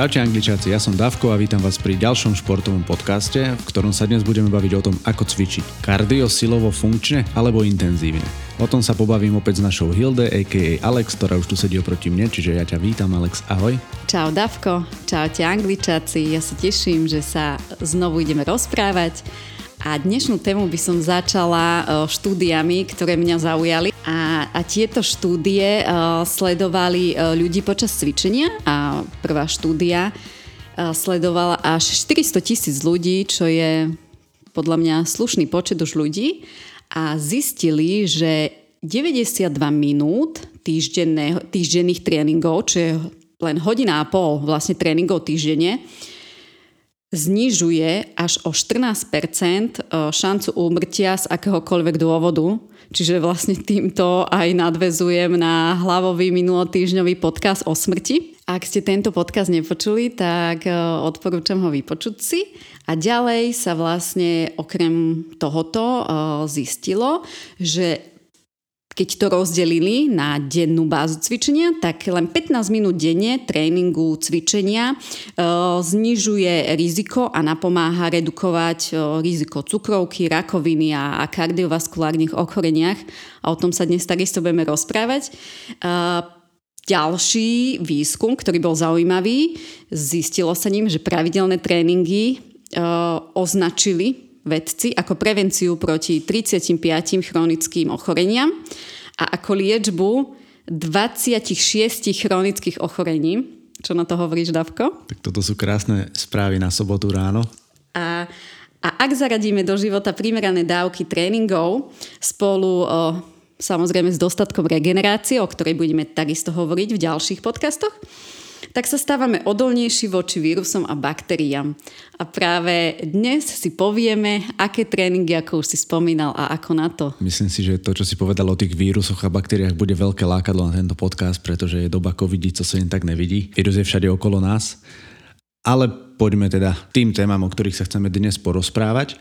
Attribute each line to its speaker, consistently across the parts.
Speaker 1: Čaute angličáci, ja som Davko a vítam vás pri ďalšom športovom podcaste, v ktorom sa dnes budeme baviť o tom, ako cvičiť. Kardio, silovo, funkčne alebo intenzívne. O tom sa pobavím opäť s našou Hilde, a.k.a. Alex, ktorá už tu sedí oproti mne, čiže ja ťa vítam, Alex, ahoj.
Speaker 2: Čau Davko, čaute angličáci, ja sa teším, že sa znovu ideme rozprávať. A dnešnú tému by som začala štúdiami, ktoré mňa zaujali. A, a tieto štúdie uh, sledovali uh, ľudí počas cvičenia a prvá štúdia uh, sledovala až 400 tisíc ľudí, čo je podľa mňa slušný počet už ľudí a zistili, že 92 minút týždenných tréningov, čo je len hodina a pol vlastne tréningov týždenne, znižuje až o 14% šancu úmrtia z akéhokoľvek dôvodu. Čiže vlastne týmto aj nadvezujem na hlavový minulotýžňový podcast o smrti. Ak ste tento podcast nepočuli, tak odporúčam ho vypočuť si. A ďalej sa vlastne okrem tohoto zistilo, že keď to rozdelili na dennú bázu cvičenia, tak len 15 minút denne tréningu cvičenia e, znižuje riziko a napomáha redukovať e, riziko cukrovky, rakoviny a, kardiovaskulárnych ochoreniach. A o tom sa dnes takisto budeme rozprávať. E, ďalší výskum, ktorý bol zaujímavý, zistilo sa ním, že pravidelné tréningy e, označili vedci ako prevenciu proti 35 chronickým ochoreniam a ako liečbu 26 chronických ochorení. Čo na to hovoríš, Davko?
Speaker 1: Tak toto sú krásne správy na sobotu ráno.
Speaker 2: A, a ak zaradíme do života primerané dávky tréningov spolu o, samozrejme s dostatkom regenerácie, o ktorej budeme takisto hovoriť v ďalších podcastoch, tak sa stávame odolnejší voči vírusom a baktériám. A práve dnes si povieme, aké tréningy, ako už si spomínal, a ako na to.
Speaker 1: Myslím si, že to, čo si povedal o tých vírusoch a baktériách, bude veľké lákadlo na tento podcast, pretože je doba covidí, co sa jen tak nevidí. Vírus je všade okolo nás. Ale poďme teda tým témam, o ktorých sa chceme dnes porozprávať.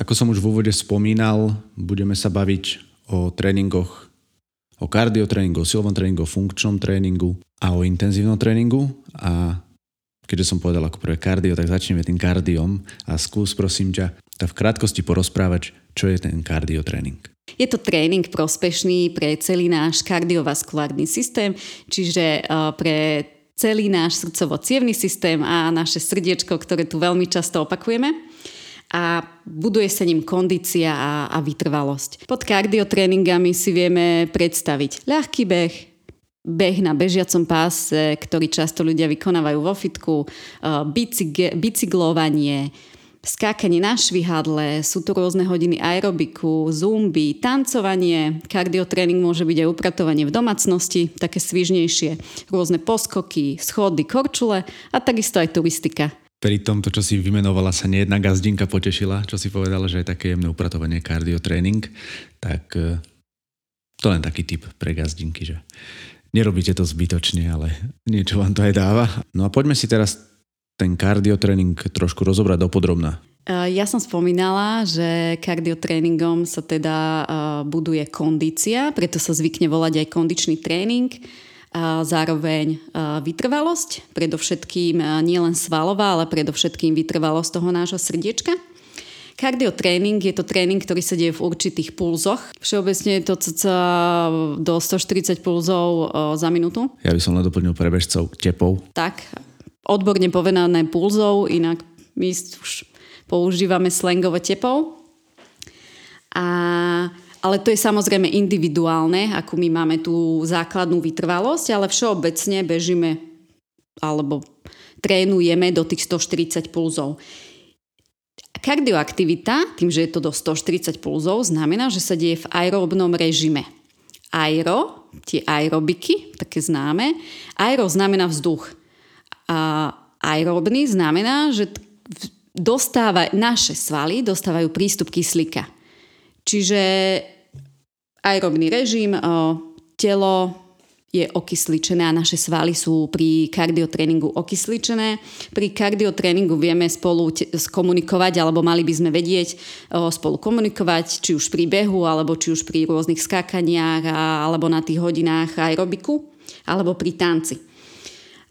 Speaker 1: Ako som už v úvode spomínal, budeme sa baviť o tréningoch o kardiotréningu, o silovom tréningu, o funkčnom tréningu a o intenzívnom tréningu. A keďže som povedal ako prvé kardio, tak začneme tým kardiom a skús prosím ťa tak v krátkosti porozprávať, čo je ten kardiotréning.
Speaker 2: Je to tréning prospešný pre celý náš kardiovaskulárny systém, čiže pre celý náš srdcovo systém a naše srdiečko, ktoré tu veľmi často opakujeme a buduje sa ním kondícia a, a vytrvalosť. Pod kardiotréningami si vieme predstaviť ľahký beh, beh na bežiacom páse, ktorý často ľudia vykonávajú vo fitku, e, bicyk, bicyklovanie, skákanie na švihadle, sú tu rôzne hodiny aerobiku, zumby, tancovanie, kardiotréning môže byť aj upratovanie v domácnosti, také svižnejšie, rôzne poskoky, schody, korčule a takisto aj turistika
Speaker 1: pri tomto, čo si vymenovala, sa nejedna gazdinka potešila, čo si povedala, že je také jemné upratovanie kardiotréning, tak e, to len taký typ pre gazdinky, že nerobíte to zbytočne, ale niečo vám to aj dáva. No a poďme si teraz ten kardiotréning trošku rozobrať dopodrobná.
Speaker 2: E, ja som spomínala, že kardiotréningom sa teda e, buduje kondícia, preto sa zvykne volať aj kondičný tréning a zároveň vytrvalosť, predovšetkým nielen svalová, ale predovšetkým vytrvalosť toho nášho srdiečka. Kardiotréning je to tréning, ktorý sa deje v určitých pulzoch. Všeobecne je to cca do 140 pulzov za minútu.
Speaker 1: Ja by som len doplnil pre bežcov tepov.
Speaker 2: Tak, odborne povedané pulzov, inak my už používame slangovo tepov. A ale to je samozrejme individuálne, ako my máme tú základnú vytrvalosť, ale všeobecne bežíme alebo trénujeme do tých 140 pulzov. Kardioaktivita, tým, že je to do 140 pulzov, znamená, že sa deje v aerobnom režime. Aero, tie aerobiky, také známe. Aero znamená vzduch. A aerobný znamená, že dostáva, naše svaly dostávajú prístup kyslíka. Čiže aerobný režim, telo je okysličené a naše svaly sú pri kardiotréningu okysličené. Pri kardiotréningu vieme spolu komunikovať, alebo mali by sme vedieť spolu komunikovať, či už pri behu, alebo či už pri rôznych skákaniach, alebo na tých hodinách aerobiku, alebo pri tanci.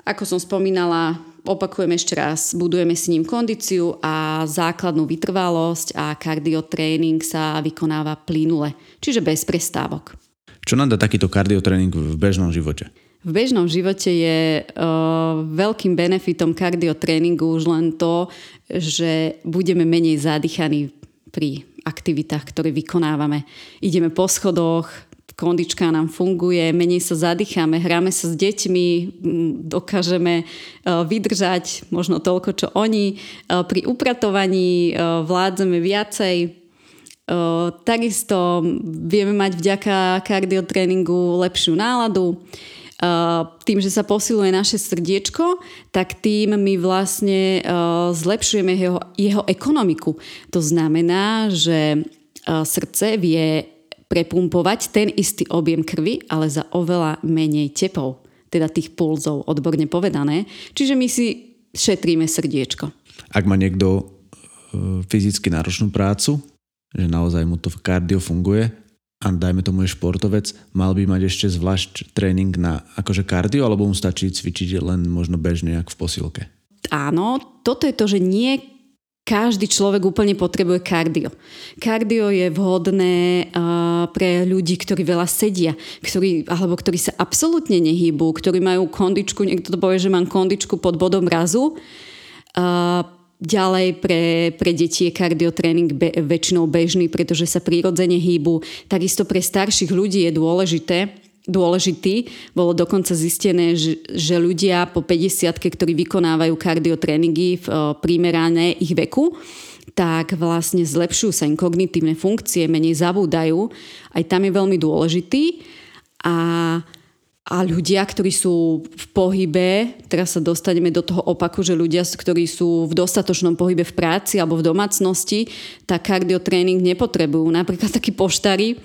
Speaker 2: Ako som spomínala, opakujem ešte raz, budujeme s ním kondíciu a základnú vytrvalosť a kardiotréning sa vykonáva plynule, čiže bez prestávok.
Speaker 1: Čo nám dá takýto kardiotréning v bežnom živote?
Speaker 2: V bežnom živote je uh, veľkým benefitom kardiotréningu už len to, že budeme menej zadýchaní pri aktivitách, ktoré vykonávame. Ideme po schodoch, kondička nám funguje, menej sa zadýchame, hráme sa s deťmi, dokážeme vydržať možno toľko, čo oni. Pri upratovaní vládzeme viacej, Takisto vieme mať vďaka kardiotréningu lepšiu náladu. Tým, že sa posiluje naše srdiečko, tak tým my vlastne zlepšujeme jeho, jeho ekonomiku. To znamená, že srdce vie prepumpovať ten istý objem krvi, ale za oveľa menej tepov, teda tých pulzov, odborne povedané. Čiže my si šetríme srdiečko.
Speaker 1: Ak má niekto e, fyzicky náročnú prácu, že naozaj mu to kardio funguje a dajme tomu je športovec, mal by mať ešte zvlášť tréning na akože kardio, alebo mu stačí cvičiť len možno bežne, jak v posilke?
Speaker 2: Áno, toto je to, že nie každý človek úplne potrebuje kardio. Kardio je vhodné uh, pre ľudí, ktorí veľa sedia, ktorí, alebo ktorí sa absolútne nehýbu, ktorí majú kondičku, niekto to povie, že mám kondičku pod bodom razu. Uh, Ďalej pre, pre deti je kardiotréning be, väčšinou bežný, pretože sa prirodzene hýbu. Takisto pre starších ľudí je dôležité, dôležitý. Bolo dokonca zistené, že, ľudia po 50 ktorí vykonávajú kardiotréningy v primerané ich veku, tak vlastne zlepšujú sa im kognitívne funkcie, menej zabúdajú. Aj tam je veľmi dôležitý. A a ľudia, ktorí sú v pohybe, teraz sa dostaneme do toho opaku, že ľudia, ktorí sú v dostatočnom pohybe v práci alebo v domácnosti, tak kardiotréning nepotrebujú. Napríklad takí poštári,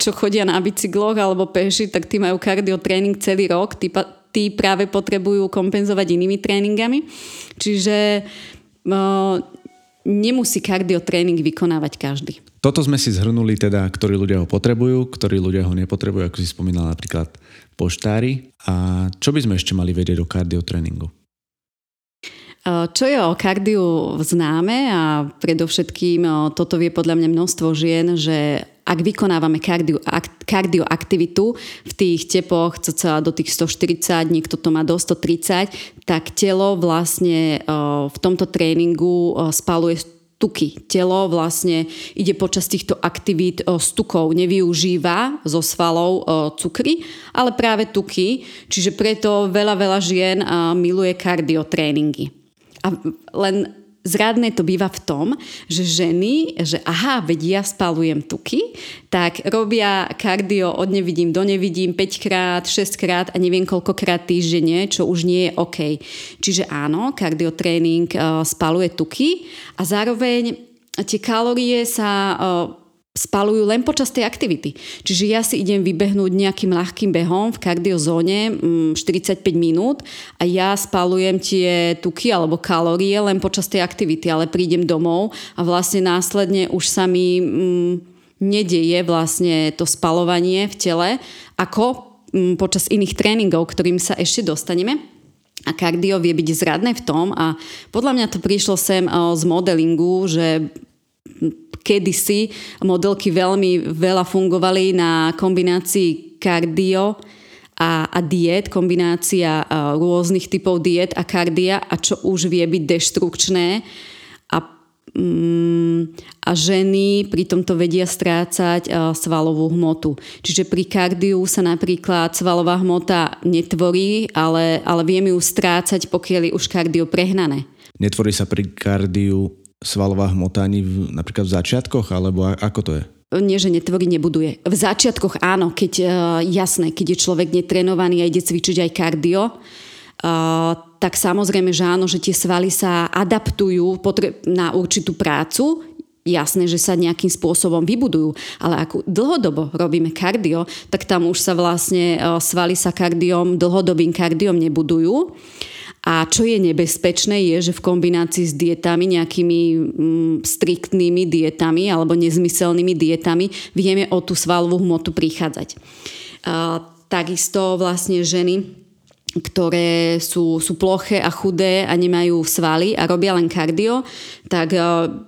Speaker 2: čo chodia na bicykloch alebo peši, tak tí majú kardiotréning celý rok, tí, tí práve potrebujú kompenzovať inými tréningami. Čiže no, nemusí kardiotréning vykonávať každý.
Speaker 1: Toto sme si zhrnuli teda, ktorí ľudia ho potrebujú, ktorí ľudia ho nepotrebujú, ako si spomínala napríklad poštári. A čo by sme ešte mali vedieť o kardiotréningu?
Speaker 2: Čo je o kardiu známe a predovšetkým toto vie podľa mňa množstvo žien, že ak vykonávame kardio, ak, kardioaktivitu v tých tepoch cca do tých 140, niekto to má do 130, tak telo vlastne v tomto tréningu spaluje tuky. Telo vlastne ide počas týchto aktivít z tukov, nevyužíva zo svalov cukry, ale práve tuky, čiže preto veľa, veľa žien miluje kardiotréningy. A len zradné to býva v tom, že ženy, že aha, veď ja spalujem tuky, tak robia kardio od nevidím do nevidím 5 krát, 6 krát a neviem koľkokrát týždenne, čo už nie je OK. Čiže áno, kardiotréning uh, spaluje tuky a zároveň tie kalórie sa uh, spalujú len počas tej aktivity. Čiže ja si idem vybehnúť nejakým ľahkým behom v kardiozóne 45 mm, minút a ja spalujem tie tuky alebo kalórie len počas tej aktivity, ale prídem domov a vlastne následne už sa mi mm, nedeje vlastne to spalovanie v tele ako mm, počas iných tréningov, ktorým sa ešte dostaneme. A kardio vie byť zradné v tom a podľa mňa to prišlo sem z modelingu, že kedysi modelky veľmi veľa fungovali na kombinácii kardio a, a diet, kombinácia rôznych typov diet a kardia a čo už vie byť deštrukčné a, mm, a ženy pri tomto vedia strácať svalovú hmotu. Čiže pri kardiu sa napríklad svalová hmota netvorí, ale, ale vieme ju strácať, pokiaľ je už kardio prehnané.
Speaker 1: Netvorí sa pri kardiu svalová hmota ani v, napríklad v začiatkoch, alebo ako to je?
Speaker 2: nie, že netvorí, nebuduje. V začiatkoch áno, keď uh, jasné, keď je človek netrenovaný a ide cvičiť aj kardio, uh, tak samozrejme, že áno, že tie svaly sa adaptujú na určitú prácu, jasné, že sa nejakým spôsobom vybudujú, ale ako dlhodobo robíme kardio, tak tam už sa vlastne uh, svaly sa kardiom, dlhodobým kardiom nebudujú. A čo je nebezpečné je, že v kombinácii s dietami, nejakými mm, striktnými dietami alebo nezmyselnými dietami vieme o tú svalovú hmotu prichádzať. A, takisto vlastne ženy ktoré sú, sú ploché a chudé a nemajú svaly a robia len kardio, tak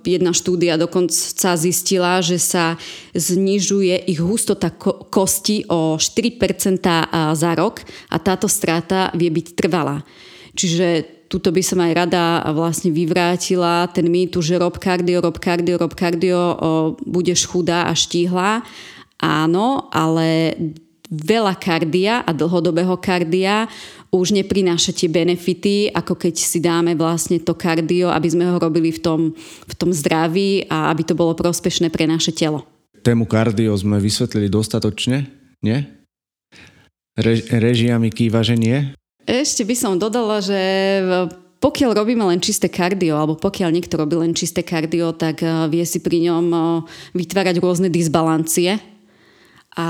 Speaker 2: jedna štúdia dokonca zistila, že sa znižuje ich hustota ko- kosti o 4% za rok a táto strata vie byť trvalá. Čiže tuto by som aj rada vlastne vyvrátila ten mýtu, že rob kardio, rob kardio, rob kardio, o, budeš chudá a štíhla. Áno, ale veľa kardia a dlhodobého kardia už neprináša tie benefity, ako keď si dáme vlastne to kardio, aby sme ho robili v tom, v tom zdraví a aby to bolo prospešné pre naše telo.
Speaker 1: Tému kardio sme vysvetlili dostatočne, nie? Re, režiami kýva, že nie?
Speaker 2: Ešte by som dodala, že pokiaľ robíme len čisté kardio, alebo pokiaľ niekto robí len čisté kardio, tak eh, vie si pri ňom eh, vytvárať rôzne disbalancie a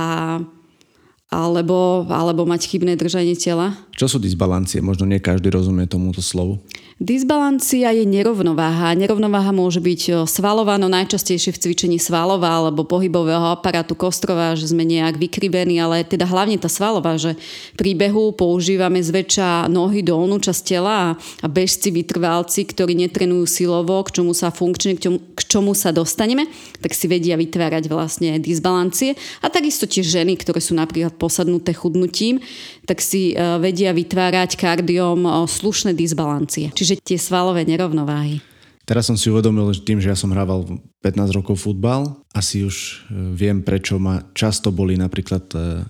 Speaker 2: alebo, alebo mať chybné držanie tela.
Speaker 1: Čo sú disbalancie? Možno nie každý rozumie tomuto slovu.
Speaker 2: Disbalancia je nerovnováha. Nerovnováha môže byť svalová, no najčastejšie v cvičení svalová alebo pohybového aparátu kostrová, že sme nejak vykrivení, ale teda hlavne tá svalová, že pri behu používame zväčša nohy dolnú časť tela a bežci, vytrvalci, ktorí netrenujú silovo, k čomu sa funkčne, k čomu, k čomu sa dostaneme, tak si vedia vytvárať vlastne disbalancie. A takisto tie ženy, ktoré sú napríklad posadnuté chudnutím, tak si vedia vytvárať kardiom slušné disbalancie. Čiže tie svalové nerovnováhy.
Speaker 1: Teraz som si uvedomil, že tým, že ja som hrával 15 rokov futbal, asi už e, viem, prečo ma často boli napríklad e,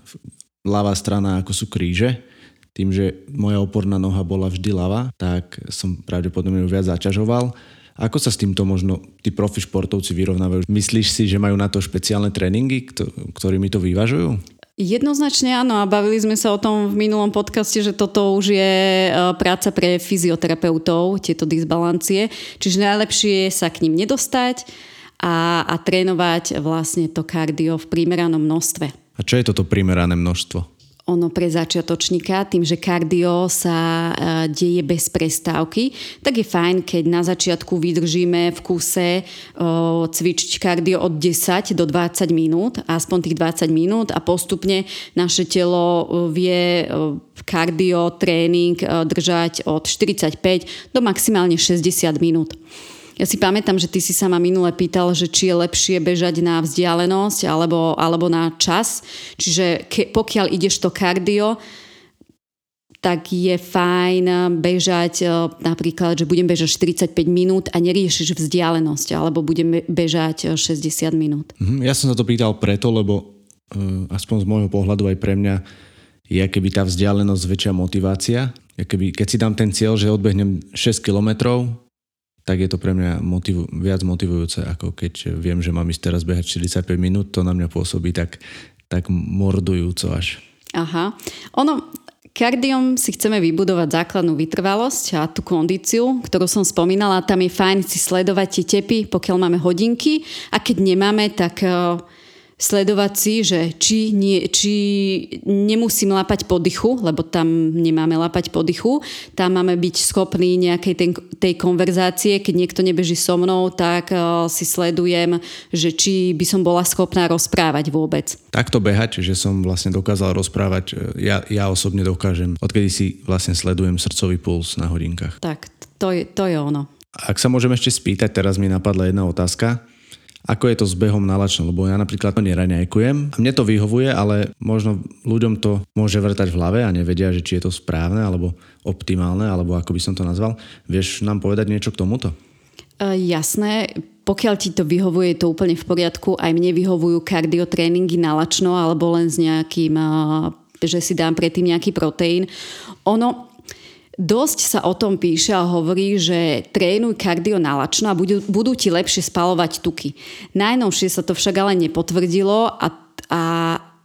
Speaker 1: ľavá strana, ako sú kríže. Tým, že moja oporná noha bola vždy ľava, tak som pravdepodobne ju viac zaťažoval. Ako sa s týmto možno tí profi športovci vyrovnávajú? Myslíš si, že majú na to špeciálne tréningy, ktorými to vyvažujú?
Speaker 2: Jednoznačne áno a bavili sme sa o tom v minulom podcaste, že toto už je e, práca pre fyzioterapeutov, tieto disbalancie. Čiže najlepšie je sa k ním nedostať a, a trénovať vlastne to kardio v primeranom množstve.
Speaker 1: A čo je toto primerané množstvo?
Speaker 2: Ono pre začiatočníka, tým, že kardio sa e, deje bez prestávky, tak je fajn, keď na začiatku vydržíme v kuse cvičiť kardio od 10 do 20 minút, aspoň tých 20 minút a postupne naše telo vie kardio tréning držať od 45 do maximálne 60 minút. Ja si pamätám, že ty si sa ma minule pýtal, že či je lepšie bežať na vzdialenosť alebo, alebo na čas. Čiže ke, pokiaľ ideš to kardio, tak je fajn bežať e, napríklad, že budem bežať 45 minút a neriešiš vzdialenosť, alebo budem bežať 60 minút.
Speaker 1: Mhm, ja som sa to pýtal preto, lebo uh, aspoň z môjho pohľadu aj pre mňa je keby tá vzdialenosť väčšia motivácia. Ja keby, keď si dám ten cieľ, že odbehnem 6 kilometrov, tak je to pre mňa motivu, viac motivujúce, ako keď viem, že mám ísť teraz behať 45 minút, to na mňa pôsobí tak, tak mordujúco až.
Speaker 2: Aha. Ono, kardiom si chceme vybudovať základnú vytrvalosť a tú kondíciu, ktorú som spomínala, tam je fajn si sledovať tie tepy, pokiaľ máme hodinky a keď nemáme, tak uh, sledovať si, že či, nie, či nemusím lapať po dychu, lebo tam nemáme lapať po dychu, tam máme byť schopní nejakej ten, tej konverzácie, keď niekto nebeží so mnou, tak uh, si sledujem, že či by som bola schopná rozprávať vôbec.
Speaker 1: Takto behať, že som vlastne dokázal rozprávať, e, ja, ja osobne dokážem, odkedy si vlastne sledujem srdcový puls na hodinkách.
Speaker 2: Tak, to je, to je ono.
Speaker 1: Ak sa môžem ešte spýtať, teraz mi napadla jedna otázka ako je to s behom na lačno, lebo ja napríklad to neraňajkujem. Mne to vyhovuje, ale možno ľuďom to môže vrtať v hlave a nevedia, že či je to správne alebo optimálne, alebo ako by som to nazval. Vieš nám povedať niečo k tomuto?
Speaker 2: Uh, jasné, pokiaľ ti to vyhovuje, je to úplne v poriadku. Aj mne vyhovujú kardiotréningy na lačno alebo len s nejakým, uh, že si dám predtým nejaký proteín. Ono, Dosť sa o tom píše a hovorí, že trénuj kardio nalačno a budú, budú ti lepšie spalovať tuky. Najnovšie sa to však ale nepotvrdilo a, a,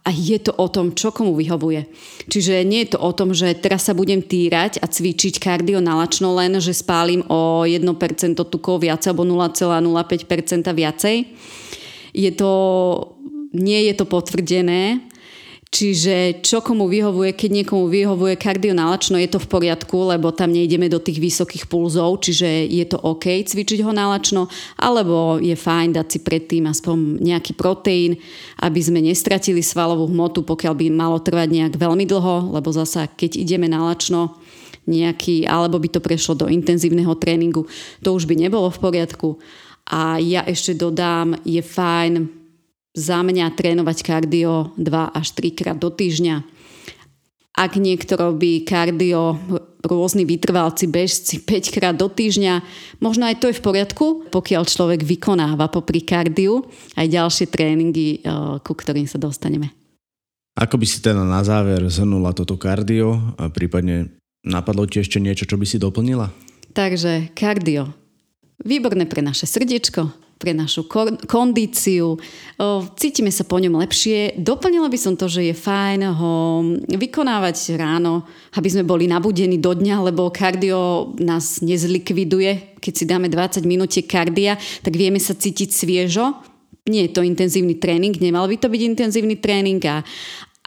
Speaker 2: a je to o tom, čo komu vyhovuje. Čiže nie je to o tom, že teraz sa budem týrať a cvičiť kardio nalačno len, že spálim o 1% tukov viacej alebo 0,05% viacej. Je to, nie je to potvrdené Čiže čo komu vyhovuje, keď niekomu vyhovuje kardionálačno, je to v poriadku, lebo tam nejdeme do tých vysokých pulzov, čiže je to OK cvičiť ho nálačno, alebo je fajn dať si predtým aspoň nejaký proteín, aby sme nestratili svalovú hmotu, pokiaľ by malo trvať nejak veľmi dlho, lebo zasa keď ideme nálačno, nejaký, alebo by to prešlo do intenzívneho tréningu, to už by nebolo v poriadku. A ja ešte dodám, je fajn za mňa trénovať kardio 2 až 3 krát do týždňa. Ak niekto robí kardio, rôzni vytrvalci, bežci 5 krát do týždňa, možno aj to je v poriadku, pokiaľ človek vykonáva popri kardiu aj ďalšie tréningy, eh, ku ktorým sa dostaneme.
Speaker 1: Ako by si teda na záver zhrnula toto kardio a prípadne napadlo ti ešte niečo, čo by si doplnila?
Speaker 2: Takže kardio. Výborné pre naše srdiečko, pre našu kondíciu, cítime sa po ňom lepšie. Doplnila by som to, že je fajn ho vykonávať ráno, aby sme boli nabudení do dňa, lebo kardio nás nezlikviduje. Keď si dáme 20 minút kardia, tak vieme sa cítiť sviežo. Nie je to intenzívny tréning, nemal by to byť intenzívny tréning a,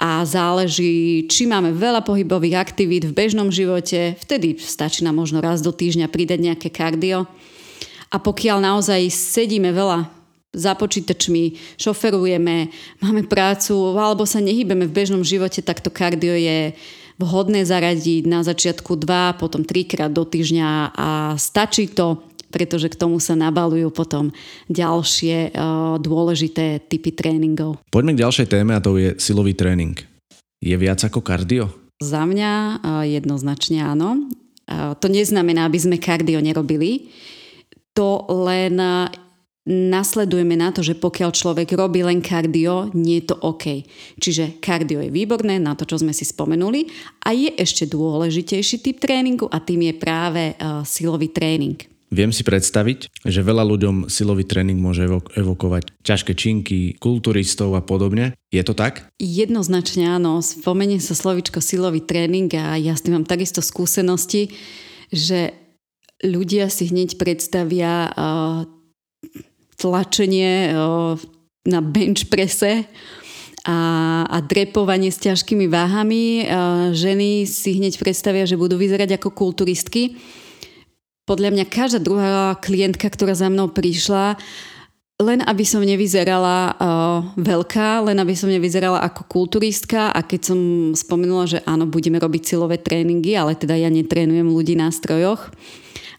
Speaker 2: a záleží, či máme veľa pohybových aktivít v bežnom živote, vtedy stačí nám možno raz do týždňa pridať nejaké kardio. A pokiaľ naozaj sedíme veľa za počítačmi, šoferujeme, máme prácu alebo sa nehybeme v bežnom živote, tak to kardio je vhodné zaradiť na začiatku 2, potom 3 krát do týždňa a stačí to, pretože k tomu sa nabalujú potom ďalšie uh, dôležité typy tréningov.
Speaker 1: Poďme k ďalšej téme a to je silový tréning. Je viac ako kardio?
Speaker 2: Za mňa uh, jednoznačne áno. Uh, to neznamená, aby sme kardio nerobili to len nasledujeme na to, že pokiaľ človek robí len kardio, nie je to OK. Čiže kardio je výborné na to, čo sme si spomenuli a je ešte dôležitejší typ tréningu a tým je práve uh, silový tréning.
Speaker 1: Viem si predstaviť, že veľa ľuďom silový tréning môže evokovať ťažké činky, kulturistov a podobne. Je to tak?
Speaker 2: Jednoznačne áno. Spomenie sa slovičko silový tréning a ja s tým mám takisto skúsenosti, že ľudia si hneď predstavia uh, tlačenie uh, na bench prese a, a drepovanie s ťažkými váhami. Uh, ženy si hneď predstavia, že budú vyzerať ako kulturistky. Podľa mňa každá druhá klientka, ktorá za mnou prišla, len aby som nevyzerala uh, veľká, len aby som nevyzerala ako kulturistka a keď som spomenula, že áno, budeme robiť silové tréningy, ale teda ja netrénujem ľudí na strojoch,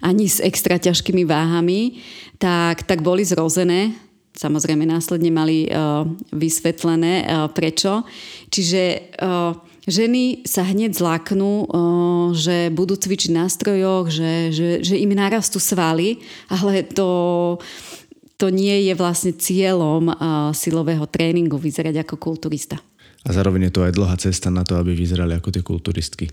Speaker 2: ani s extra ťažkými váhami, tak, tak boli zrozené. Samozrejme následne mali uh, vysvetlené uh, prečo. Čiže uh, ženy sa hneď zláknú, uh, že budú cvičiť na strojoch, že, že, že im narastú svaly, ale to, to nie je vlastne cieľom uh, silového tréningu vyzerať ako kulturista.
Speaker 1: A zároveň je to aj dlhá cesta na to, aby vyzerali ako tie kulturistky.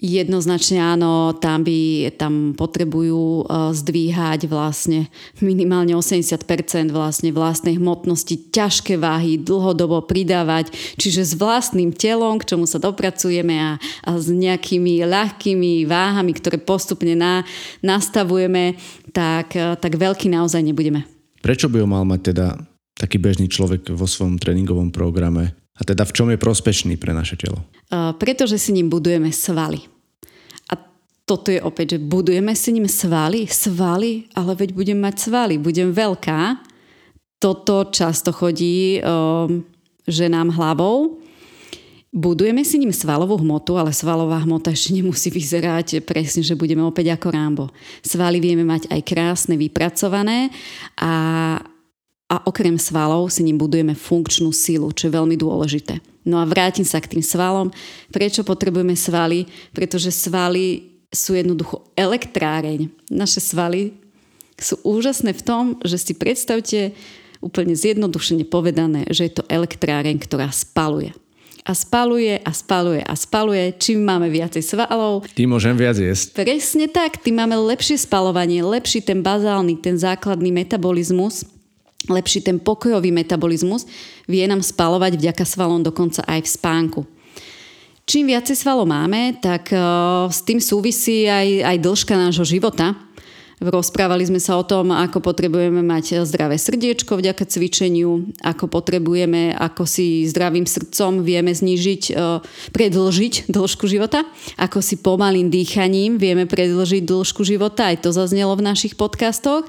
Speaker 2: Jednoznačne áno, tam by tam potrebujú e, zdvíhať vlastne minimálne 80% vlastne vlastnej hmotnosti, ťažké váhy, dlhodobo pridávať, čiže s vlastným telom, k čomu sa dopracujeme a, a s nejakými ľahkými váhami, ktoré postupne na, nastavujeme, tak, e, tak veľký naozaj nebudeme.
Speaker 1: Prečo by ho mal mať teda taký bežný človek vo svojom tréningovom programe? A teda v čom je prospešný pre naše telo?
Speaker 2: Uh, pretože si ním budujeme svaly. A toto je opäť, že budujeme si ním svaly, svaly, ale veď budem mať svaly, budem veľká. Toto často chodí um, ženám hlavou. Budujeme si ním svalovú hmotu, ale svalová hmota ešte nemusí vyzerať presne, že budeme opäť ako Rambo. Svaly vieme mať aj krásne, vypracované a a okrem svalov si ním budujeme funkčnú silu, čo je veľmi dôležité. No a vrátim sa k tým svalom. Prečo potrebujeme svaly? Pretože svaly sú jednoducho elektráreň. Naše svaly sú úžasné v tom, že si predstavte úplne zjednodušene povedané, že je to elektráreň, ktorá spaluje. A spaluje a spaluje a spaluje. Čím máme viacej svalov...
Speaker 1: Tým môžem viac jesť.
Speaker 2: Presne tak. Tým máme lepšie spalovanie, lepší ten bazálny, ten základný metabolizmus lepší ten pokojový metabolizmus, vie nám spalovať vďaka svalom dokonca aj v spánku. Čím viacej svalov máme, tak uh, s tým súvisí aj, aj dĺžka nášho života. Rozprávali sme sa o tom, ako potrebujeme mať zdravé srdiečko vďaka cvičeniu, ako potrebujeme, ako si zdravým srdcom vieme znižiť, e, predlžiť dĺžku života, ako si pomalým dýchaním vieme predlžiť dĺžku života, aj to zaznelo v našich podcastoch.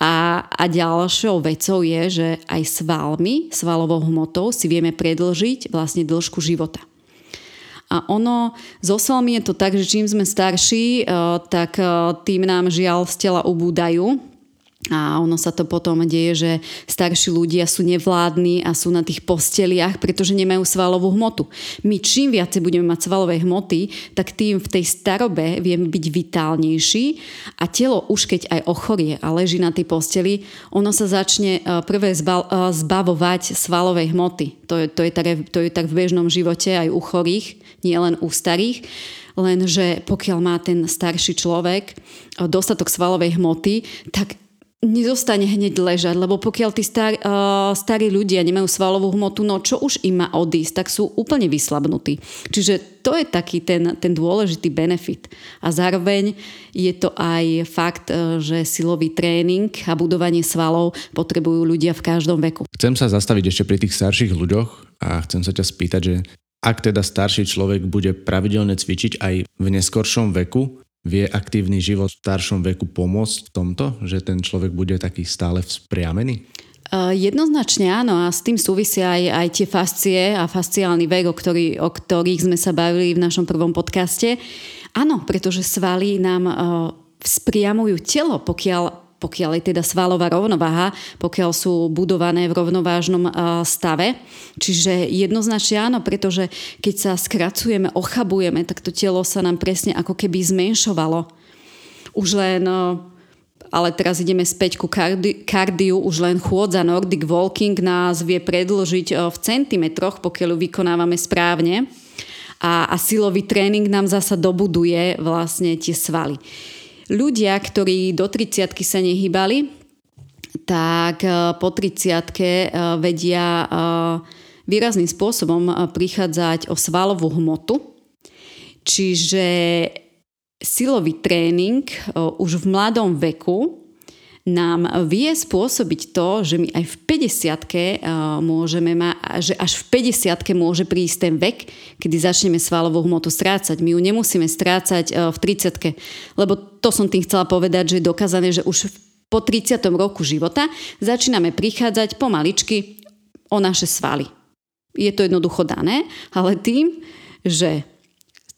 Speaker 2: A, a ďalšou vecou je, že aj svalmi, svalovou hmotou si vieme predlžiť vlastne dĺžku života. A ono, so svalmi je to tak, že čím sme starší, eh, tak eh, tým nám žiaľ z tela ubúdajú. A ono sa to potom deje, že starší ľudia sú nevládni a sú na tých posteliach, pretože nemajú svalovú hmotu. My čím viacej budeme mať svalové hmoty, tak tým v tej starobe vieme byť vitálnejší a telo už keď aj ochorie a leží na tej posteli, ono sa začne eh, prvé zbavovať svalovej hmoty. To je, to, je tak, to je tak v bežnom živote aj u chorých nie len u starých, lenže pokiaľ má ten starší človek dostatok svalovej hmoty, tak nezostane hneď ležať, lebo pokiaľ tí star, uh, starí ľudia nemajú svalovú hmotu, no čo už im má odísť, tak sú úplne vyslabnutí. Čiže to je taký ten, ten dôležitý benefit. A zároveň je to aj fakt, že silový tréning a budovanie svalov potrebujú ľudia v každom veku.
Speaker 1: Chcem sa zastaviť ešte pri tých starších ľuďoch a chcem sa ťa spýtať, že ak teda starší človek bude pravidelne cvičiť aj v neskoršom veku, vie aktívny život v staršom veku pomôcť v tomto, že ten človek bude taký stále vzpriamený?
Speaker 2: Jednoznačne áno a s tým súvisia aj, aj tie fascie a fasciálny vek, o, ktorý, o ktorých sme sa bavili v našom prvom podcaste. Áno, pretože svaly nám uh, vzpriamujú telo, pokiaľ pokiaľ je teda svalová rovnováha, pokiaľ sú budované v rovnovážnom stave. Čiže jednoznačne áno, pretože keď sa skracujeme, ochabujeme, tak to telo sa nám presne ako keby zmenšovalo. Už len ale teraz ideme späť ku kardi- kardiu, už len chôdza Nordic Walking nás vie predložiť v centimetroch, pokiaľ ju vykonávame správne. A, a silový tréning nám zasa dobuduje vlastne tie svaly ľudia, ktorí do 30 sa nehybali, tak e, po 30 e, vedia e, výrazným spôsobom prichádzať o svalovú hmotu. Čiže silový tréning už v mladom veku nám vie spôsobiť to, že my aj v 50 môžeme mať, že až v 50 môže prísť ten vek, kedy začneme svalovú hmotu strácať. My ju nemusíme strácať v 30 lebo to som tým chcela povedať, že je dokázané, že už po 30. roku života začíname prichádzať pomaličky o naše svaly. Je to jednoducho dané, ale tým, že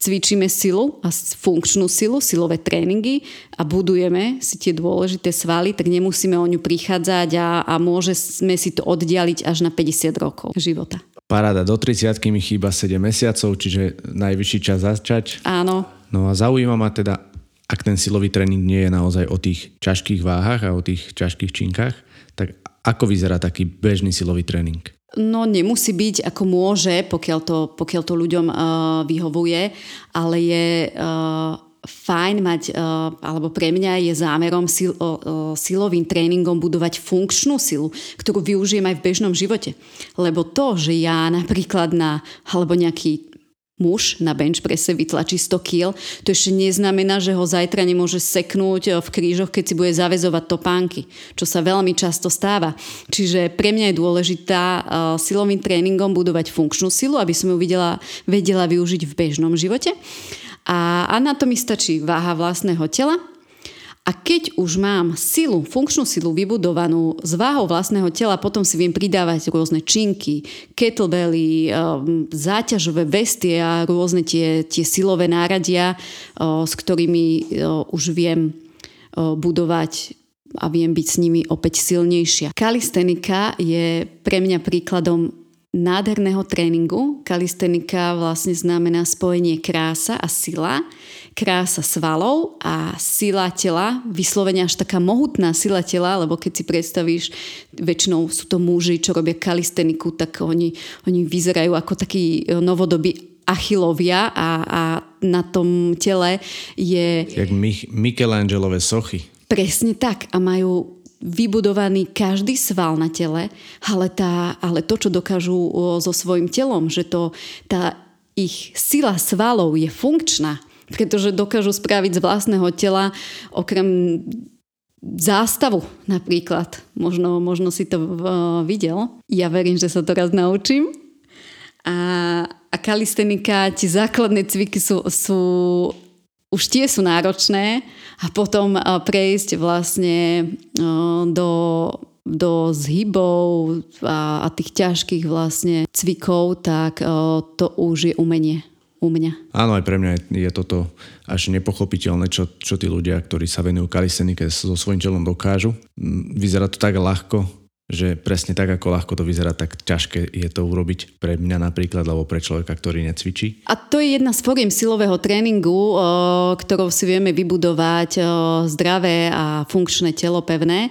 Speaker 2: cvičíme silu a funkčnú silu, silové tréningy a budujeme si tie dôležité svaly, tak nemusíme o ňu prichádzať a, a môžeme si to oddialiť až na 50 rokov života.
Speaker 1: Paráda, do 30 mi chýba 7 mesiacov, čiže najvyšší čas začať.
Speaker 2: Áno.
Speaker 1: No a zaujíma ma teda, ak ten silový tréning nie je naozaj o tých ťažkých váhach a o tých ťažkých činkách, tak ako vyzerá taký bežný silový tréning?
Speaker 2: No nemusí byť ako môže, pokiaľ to, pokiaľ to ľuďom uh, vyhovuje, ale je uh, fajn mať, uh, alebo pre mňa je zámerom sil, uh, silovým tréningom budovať funkčnú silu, ktorú využijem aj v bežnom živote. Lebo to, že ja napríklad na, alebo nejaký muž na bench prese vytlačí 100 kg, to ešte neznamená, že ho zajtra nemôže seknúť eh, v krížoch, keď si bude zavezovať topánky, čo sa veľmi často stáva. Čiže pre mňa je dôležitá uh, silovým tréningom budovať funkčnú silu, aby som ju videla, vedela využiť v bežnom živote. A, a na to mi stačí váha vlastného tela, a keď už mám silu, funkčnú silu vybudovanú z váhou vlastného tela, potom si viem pridávať rôzne činky, kettlebelly, ehm, záťažové vestie a rôzne tie, tie silové náradia, s ktorými už viem budovať a viem byť s nimi opäť silnejšia. Kalistenika je pre mňa príkladom nádherného tréningu. Kalistenika vlastne znamená spojenie krása a sila, krása svalov a sila tela, vyslovene až taká mohutná sila tela, lebo keď si predstavíš, väčšinou sú to muži, čo robia kalisteniku, tak oni, oni vyzerajú ako takí e, novodobí achilovia a, a na tom tele je...
Speaker 1: Jak Michelangelové sochy.
Speaker 2: Presne tak a majú vybudovaný každý sval na tele, ale, tá, ale to, čo dokážu so svojim telom, že to, tá ich sila svalov je funkčná, pretože dokážu spraviť z vlastného tela okrem zástavu napríklad. Možno, možno si to uh, videl. Ja verím, že sa to raz naučím. A, a kalistenika, tie základné cviky sú, sú už tie sú náročné a potom uh, prejsť vlastne uh, do do zhybov a, a tých ťažkých vlastne cvikov, tak uh, to už je umenie u mňa.
Speaker 1: Áno, aj pre mňa je, toto až nepochopiteľné, čo, čo tí ľudia, ktorí sa venujú kalistenike so svojím telom dokážu. Vyzerá to tak ľahko, že presne tak, ako ľahko to vyzerá, tak ťažké je to urobiť pre mňa napríklad, alebo pre človeka, ktorý necvičí.
Speaker 2: A to je jedna z foriem silového tréningu, ktorou si vieme vybudovať zdravé a funkčné telo pevné.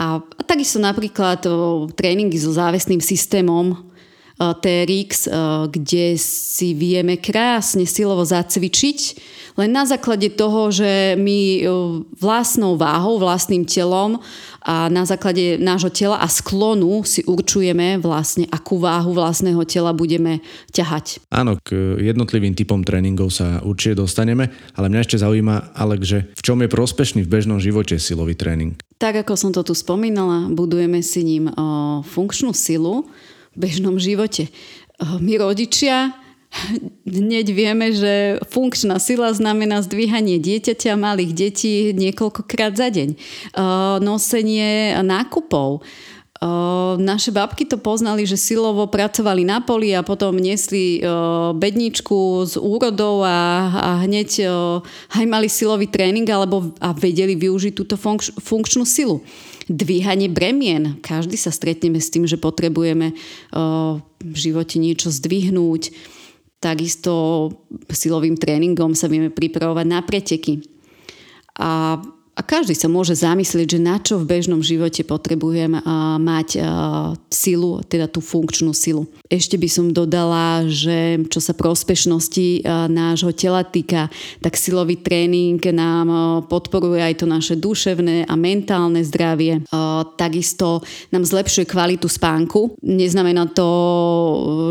Speaker 2: A, a takisto napríklad tréningy so závesným systémom, TRX, kde si vieme krásne silovo zacvičiť, len na základe toho, že my eh, vlastnou váhou, vlastným telom a na základe nášho tela a sklonu si určujeme vlastne, akú váhu vlastného tela budeme ťahať.
Speaker 1: Áno, k jednotlivým typom tréningov sa určite dostaneme, ale mňa ešte zaujíma, Alek, že v čom je prospešný v bežnom živote silový tréning?
Speaker 2: Tak ako som to tu spomínala, budujeme si ním o, funkčnú silu, bežnom živote. Eh, my rodičia hneď vieme, že funkčná sila znamená zdvíhanie dieťaťa, malých detí niekoľkokrát za deň. Nosenie nákupov. Naše babky to poznali, že silovo pracovali na poli a potom niesli bedničku s úrodou a, a hneď aj mali silový tréning alebo a vedeli využiť túto funkč, funkčnú silu dvíhanie bremien. Každý sa stretneme s tým, že potrebujeme v živote niečo zdvihnúť. Takisto silovým tréningom sa vieme pripravovať na preteky. A a každý sa môže zamyslieť, že na čo v bežnom živote potrebujem mať silu, teda tú funkčnú silu. Ešte by som dodala, že čo sa prospešnosti nášho tela týka, tak silový tréning nám podporuje aj to naše duševné a mentálne zdravie. Takisto nám zlepšuje kvalitu spánku. Neznamená to,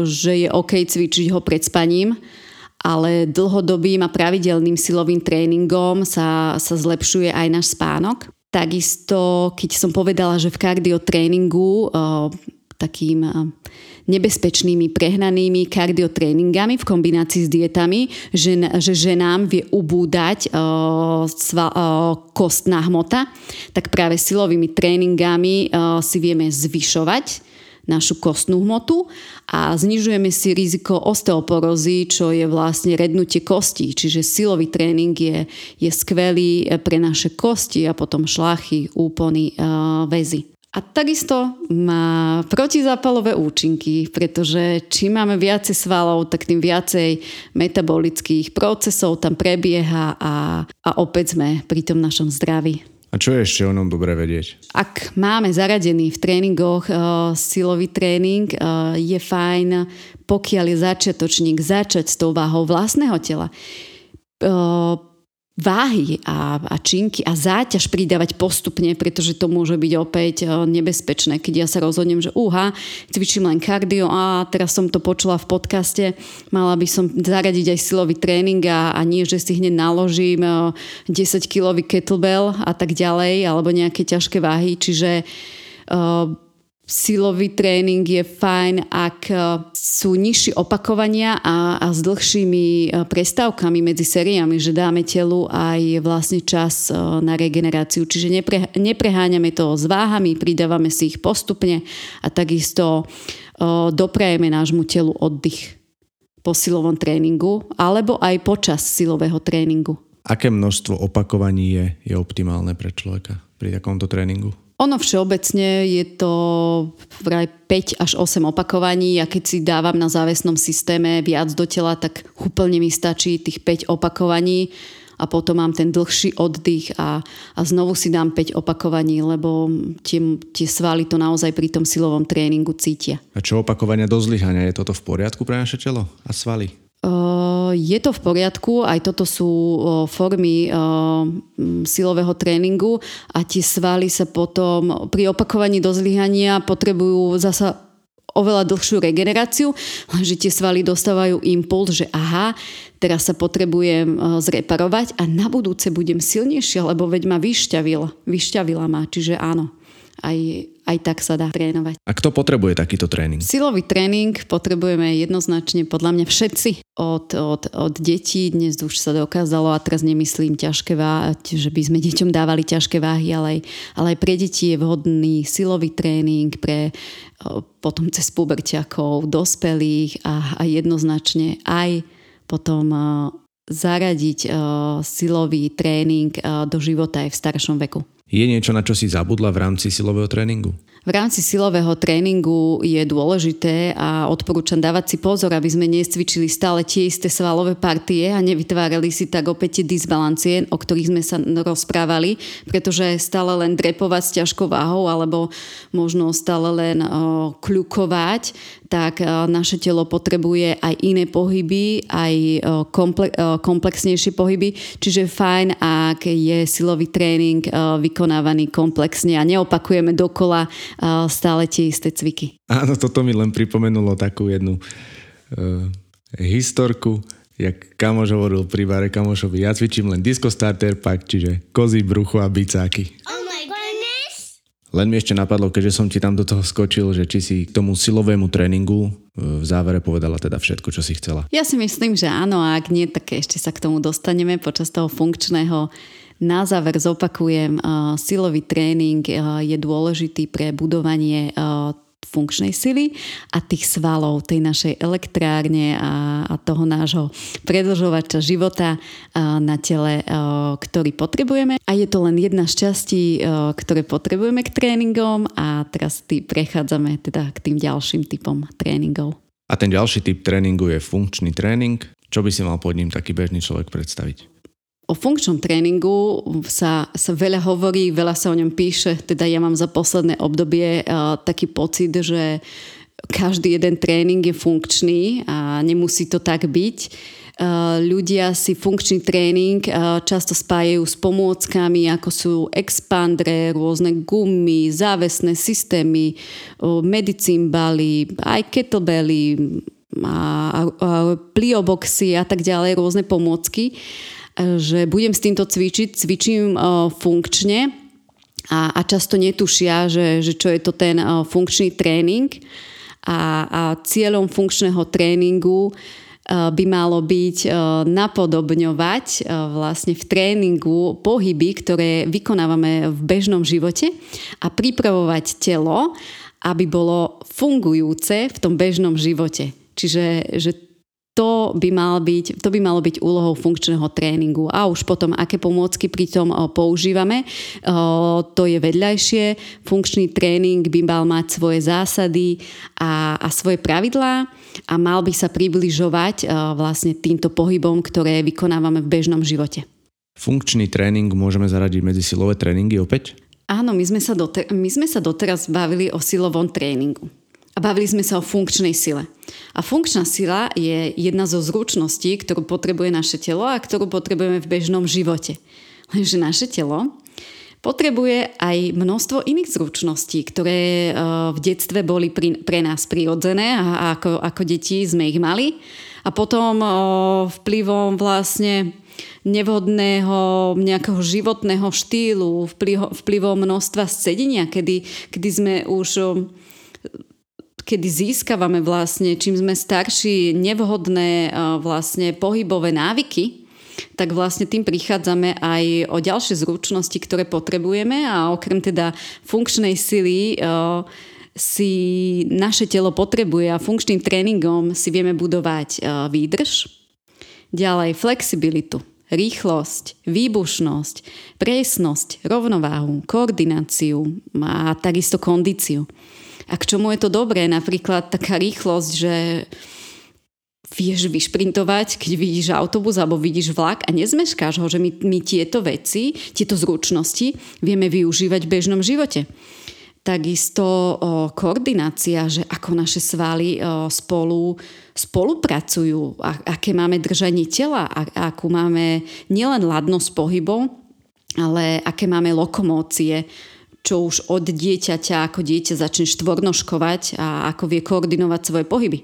Speaker 2: že je OK cvičiť ho pred spaním, ale dlhodobým a pravidelným silovým tréningom sa, sa zlepšuje aj náš spánok. Takisto, keď som povedala, že v kardiotréningu takým nebezpečnými, prehnanými kardiotréningami v kombinácii s dietami, že, že ženám vie ubúdať uh, sva, uh, kostná hmota, tak práve silovými tréningami uh, si vieme zvyšovať našu kostnú hmotu a znižujeme si riziko osteoporózy, čo je vlastne rednutie kostí. Čiže silový tréning je, je skvelý pre naše kosti a potom šlachy, úpony, väzy. A takisto má protizápalové účinky, pretože čím máme viacej svalov, tak tým viacej metabolických procesov tam prebieha a, a opäť sme pri tom našom zdraví.
Speaker 1: A čo je ešte o ňom dobre vedieť?
Speaker 2: Ak máme zaradený v tréningoch uh, silový tréning, uh, je fajn, pokiaľ je začiatočník, začať s tou váhou vlastného tela. Uh, váhy a, a činky a záťaž pridávať postupne, pretože to môže byť opäť e, nebezpečné, keď ja sa rozhodnem, že uha, cvičím len kardio a teraz som to počula v podcaste, mala by som zaradiť aj silový tréning a, a nie, že si hneď naložím 10 e, kettlebell a tak ďalej, alebo nejaké ťažké váhy, čiže uh, silový tréning je fajn, ak e, sú nižšie opakovania a, a s dlhšími e, prestávkami medzi sériami, že dáme telu aj vlastne čas e, na regeneráciu. Čiže nepre, nepreháňame to s váhami, pridávame si ich postupne a takisto doprajeme nášmu telu oddych po silovom tréningu alebo aj počas silového tréningu.
Speaker 1: Aké množstvo opakovaní je, je optimálne pre človeka pri takomto tréningu?
Speaker 2: Ono všeobecne je to vraj 5 až 8 opakovaní a keď si dávam na závesnom systéme viac do tela, tak úplne mi stačí tých 5 opakovaní a potom mám ten dlhší oddych a, a znovu si dám 5 opakovaní, lebo tie, tie svaly to naozaj pri tom silovom tréningu cítia.
Speaker 1: A čo opakovania do zlyhania? Je toto v poriadku pre naše telo a svaly?
Speaker 2: Je to v poriadku, aj toto sú formy silového tréningu a tie svaly sa potom pri opakovaní do zlyhania potrebujú zasa oveľa dlhšiu regeneráciu, lenže tie svaly dostávajú impuls, že aha, teraz sa potrebujem zreparovať a na budúce budem silnejšia, lebo veď ma vyšťavil, vyšťavila ma, čiže áno aj, aj tak sa dá trénovať.
Speaker 1: A kto potrebuje takýto tréning?
Speaker 2: Silový tréning potrebujeme jednoznačne podľa mňa všetci. Od, od, od detí dnes už sa dokázalo, a teraz nemyslím ťažké váhy, že by sme deťom dávali ťažké váhy, ale aj, ale aj pre deti je vhodný silový tréning, pre potom cez puberťakov, dospelých a, a jednoznačne aj potom zaradiť silový tréning do života aj v staršom veku.
Speaker 1: Je niečo, na čo si zabudla v rámci silového tréningu?
Speaker 2: V rámci silového tréningu je dôležité a odporúčam dávať si pozor, aby sme nescvičili stále tie isté svalové partie a nevytvárali si tak opäť tie disbalancie, o ktorých sme sa rozprávali, pretože stále len drepovať s ťažkou váhou alebo možno stále len o, kľukovať, tak o, naše telo potrebuje aj iné pohyby, aj komple- o, komplexnejšie pohyby, čiže fajn, ak je silový tréning vykonávaný komplexne a neopakujeme dokola stále tie isté cviky.
Speaker 1: Áno, toto mi len pripomenulo takú jednu uh, historku, jak kamoš hovoril pri bare kamošovi, ja cvičím len disco starter pak, čiže kozy, brucho a bicáky. Oh. Len mi ešte napadlo, keďže som ti tam do toho skočil, že či si k tomu silovému tréningu e, v závere povedala teda všetko, čo si chcela.
Speaker 2: Ja si myslím, že áno, a ak nie, tak ešte sa k tomu dostaneme počas toho funkčného na záver zopakujem, silový tréning je dôležitý pre budovanie funkčnej sily a tých svalov, tej našej elektrárne a, a toho nášho predlžovača života na tele, ktorý potrebujeme. A je to len jedna z častí, ktoré potrebujeme k tréningom a teraz tý, prechádzame teda k tým ďalším typom tréningov.
Speaker 1: A ten ďalší typ tréningu je funkčný tréning. Čo by si mal pod ním taký bežný človek predstaviť?
Speaker 2: O funkčnom tréningu sa, sa veľa hovorí, veľa sa o ňom píše, teda ja mám za posledné obdobie uh, taký pocit, že každý jeden tréning je funkčný a nemusí to tak byť. Uh, ľudia si funkčný tréning uh, často spájajú s pomôckami, ako sú expandre, rôzne gumy, závesné systémy, uh, medicimbaly, aj kettlebelly, plioboxy a tak ďalej, rôzne pomôcky že budem s týmto cvičiť, cvičím funkčne a, a často netušia, že, že čo je to ten funkčný tréning a, a cieľom funkčného tréningu by malo byť napodobňovať vlastne v tréningu pohyby, ktoré vykonávame v bežnom živote a pripravovať telo, aby bolo fungujúce v tom bežnom živote. Čiže že to by, mal byť, to by malo byť úlohou funkčného tréningu. A už potom, aké pomôcky pri tom používame, to je vedľajšie. Funkčný tréning by mal mať svoje zásady a, a svoje pravidlá a mal by sa približovať vlastne týmto pohybom, ktoré vykonávame v bežnom živote.
Speaker 1: Funkčný tréning môžeme zaradiť medzi silové tréningy opäť?
Speaker 2: Áno, my sme sa, doter- my sme sa doteraz bavili o silovom tréningu a bavili sme sa o funkčnej sile. A funkčná sila je jedna zo zručností, ktorú potrebuje naše telo a ktorú potrebujeme v bežnom živote. Lenže naše telo potrebuje aj množstvo iných zručností, ktoré eh, v detstve boli pre nás prirodzené a ako, ako deti sme ich mali. A potom eh, vplyvom vlastne nevhodného nejakého životného štýlu, vplyvom množstva sedenia, kedy, kedy sme už eh, kedy získavame vlastne, čím sme starší, nevhodné vlastne pohybové návyky, tak vlastne tým prichádzame aj o ďalšie zručnosti, ktoré potrebujeme a okrem teda funkčnej sily si naše telo potrebuje a funkčným tréningom si vieme budovať výdrž, ďalej flexibilitu, rýchlosť, výbušnosť, presnosť, rovnováhu, koordináciu a takisto kondíciu. A k čomu je to dobré? Napríklad taká rýchlosť, že vieš vyšprintovať, keď vidíš autobus alebo vidíš vlak a nezmeškáš ho, že my, my tieto veci, tieto zručnosti vieme využívať v bežnom živote. Takisto o, koordinácia, že ako naše svaly o, spolu spolupracujú, a, aké máme držanie tela, a, akú máme nielen ladnosť pohybov, ale aké máme lokomócie, čo už od dieťaťa ako dieťa začne štvornoškovať a ako vie koordinovať svoje pohyby.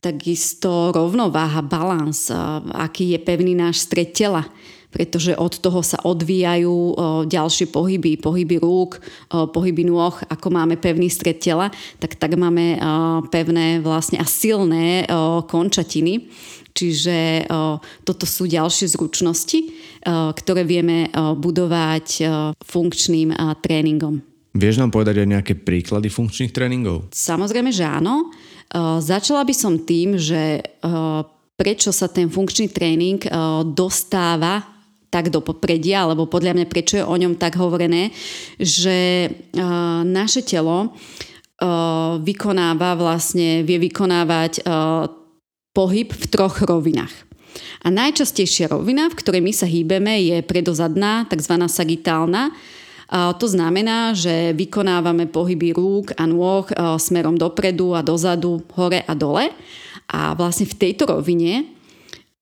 Speaker 2: Takisto rovnováha, balans, aký je pevný náš stred tela, pretože od toho sa odvíjajú ďalšie pohyby, pohyby rúk, pohyby nôh, ako máme pevný stred tela, tak tak máme pevné vlastne a silné končatiny. Čiže toto sú ďalšie zručnosti, ktoré vieme budovať funkčným tréningom.
Speaker 1: Vieš nám povedať aj nejaké príklady funkčných tréningov?
Speaker 2: Samozrejme, že áno. Začala by som tým, že prečo sa ten funkčný tréning dostáva tak do popredia, alebo podľa mňa prečo je o ňom tak hovorené, že naše telo vykonáva vlastne, vie vykonávať pohyb v troch rovinách. A najčastejšia rovina, v ktorej my sa hýbeme, je predozadná, tzv. sagitálna, a to znamená, že vykonávame pohyby rúk a nôh e, smerom dopredu a dozadu, hore a dole. A vlastne v tejto rovine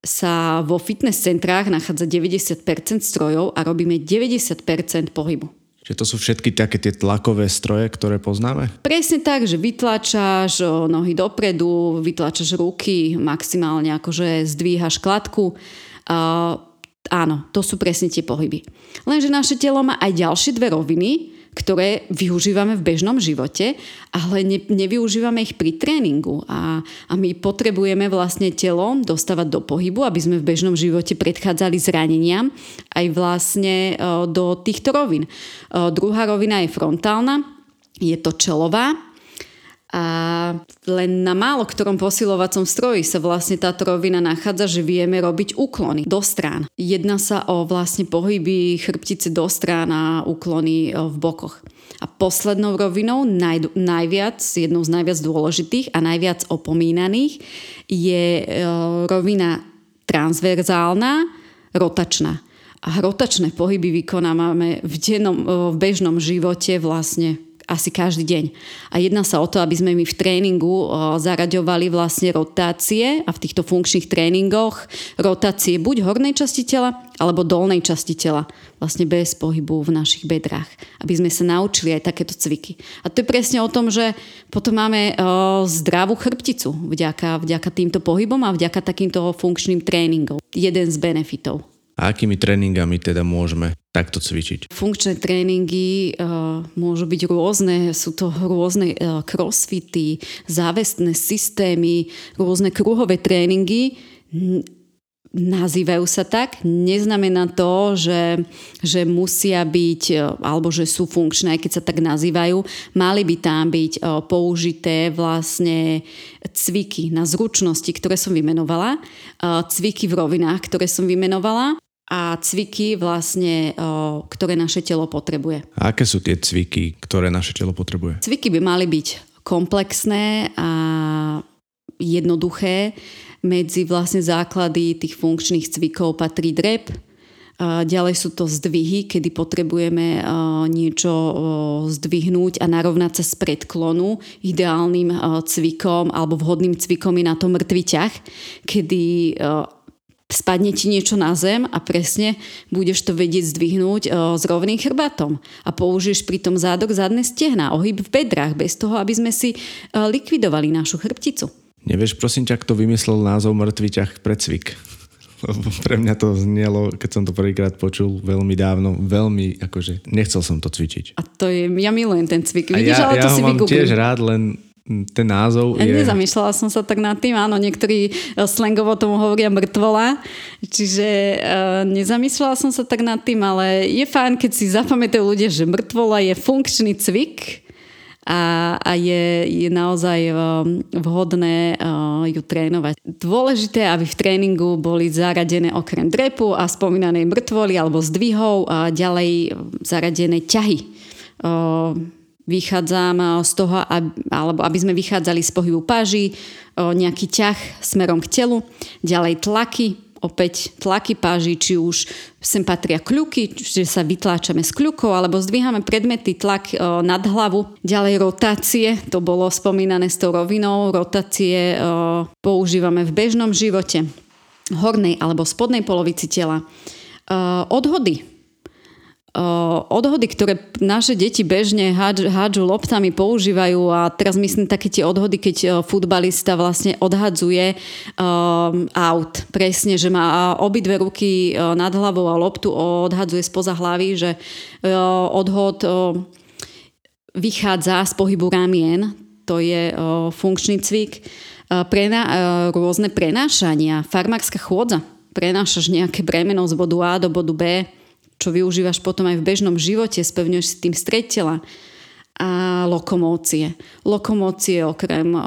Speaker 2: sa vo fitness centrách nachádza 90% strojov a robíme 90% pohybu.
Speaker 1: Čiže to sú všetky také tie tlakové stroje, ktoré poznáme?
Speaker 2: Presne tak, že vytlačáš nohy dopredu, vytlačáš ruky, maximálne akože zdvíhaš kladku. Áno, to sú presne tie pohyby. Lenže naše telo má aj ďalšie dve roviny, ktoré využívame v bežnom živote, ale ne, nevyužívame ich pri tréningu. A, a my potrebujeme vlastne telo dostávať do pohybu, aby sme v bežnom živote predchádzali zraneniam aj vlastne do týchto rovin. Druhá rovina je frontálna, je to čelová a len na málo ktorom posilovacom stroji sa vlastne táto rovina nachádza, že vieme robiť úklony do strán. Jedná sa o vlastne pohyby chrbtice do strán a úklony e, v bokoch. A poslednou rovinou, naj, najviac, jednou z najviac dôležitých a najviac opomínaných je e, rovina transverzálna, rotačná. A rotačné pohyby vykonávame v, dennom, e, v bežnom živote vlastne asi každý deň. A jedná sa o to, aby sme my v tréningu zaraďovali vlastne rotácie a v týchto funkčných tréningoch rotácie buď hornej časti tela alebo dolnej časti tela, vlastne bez pohybu v našich bedrách, aby sme sa naučili aj takéto cviky. A to je presne o tom, že potom máme zdravú chrbticu vďaka, vďaka týmto pohybom a vďaka takýmto funkčným tréningom. Jeden z benefitov.
Speaker 1: A akými tréningami teda môžeme takto cvičiť?
Speaker 2: Funkčné tréningy uh, môžu byť rôzne, sú to rôzne uh, crossfity, závestné systémy, rôzne kruhové tréningy. Nazývajú sa tak, neznamená to, že, že musia byť, e, alebo že sú funkčné, keď sa tak nazývajú. Mali by tam byť použité vlastne cviky na zručnosti, ktoré som vymenovala, cviky v rovinách, ktoré som vymenovala a cviky vlastne, ktoré naše telo potrebuje.
Speaker 1: A aké sú tie cviky, ktoré naše telo potrebuje?
Speaker 2: Cviky by mali byť komplexné a jednoduché. Medzi vlastne základy tých funkčných cvikov patrí drep, Ďalej sú to zdvihy, kedy potrebujeme niečo zdvihnúť a narovnať sa z predklonu. Ideálnym cvikom alebo vhodným cvikom je na to mŕtvy ťah, kedy spadne ti niečo na zem a presne budeš to vedieť zdvihnúť o, s rovným chrbátom a použiješ pri tom zádok zadné stehna, ohyb v bedrách, bez toho, aby sme si o, likvidovali našu chrbticu.
Speaker 1: Nevieš, prosím ťa, kto vymyslel názov mŕtvy ťah pre cvik? Lebo pre mňa to znelo, keď som to prvýkrát počul veľmi dávno, veľmi, akože nechcel som to cvičiť.
Speaker 2: A to je, ja milujem ten cvik. Vidíš,
Speaker 1: ja,
Speaker 2: ale to
Speaker 1: ja
Speaker 2: si
Speaker 1: ho mám tiež rád, len ten názov je...
Speaker 2: Nezamýšľala som sa tak nad tým, áno, niektorí e, slangovo tomu hovoria mŕtvola, čiže uh, nezamýšľala som sa tak nad tým, ale je fajn, keď si zapamätajú ľudia, že mŕtvola je funkčný cvik a, a je, je naozaj uh, vhodné uh, ju trénovať. Dôležité, aby v tréningu boli zaradené okrem drepu a spomínanej mŕtvoly alebo zdvihov a ďalej zaradené ťahy. Vychádzam eh, z toho, alebo aby sme vychádzali z pohybu páži, eh, nejaký ťah smerom k telu, ďalej tlaky, opäť tlaky páži, či už sem patria kľuky, že sa vytláčame s kľukou, alebo zdvíhame predmety, tlak eh, nad hlavu. Ďalej rotácie, to bolo spomínané s tou rovinou, rotácie používame v bežnom živote, hornej alebo spodnej polovici tela. Odhody odhody, ktoré naše deti bežne hádžu loptami, používajú a teraz myslím také tie odhody, keď futbalista vlastne odhadzuje aut. Presne, že má obidve ruky nad hlavou a loptu odhadzuje spoza hlavy, že odhod vychádza z pohybu ramien, to je funkčný cvik, prena, rôzne prenášania, farmárska chôdza, prenášaš nejaké bremeno z bodu A do bodu B, čo využívaš potom aj v bežnom živote, spevňuješ si tým stred tela a lokomócie. Lokomócie okrem o,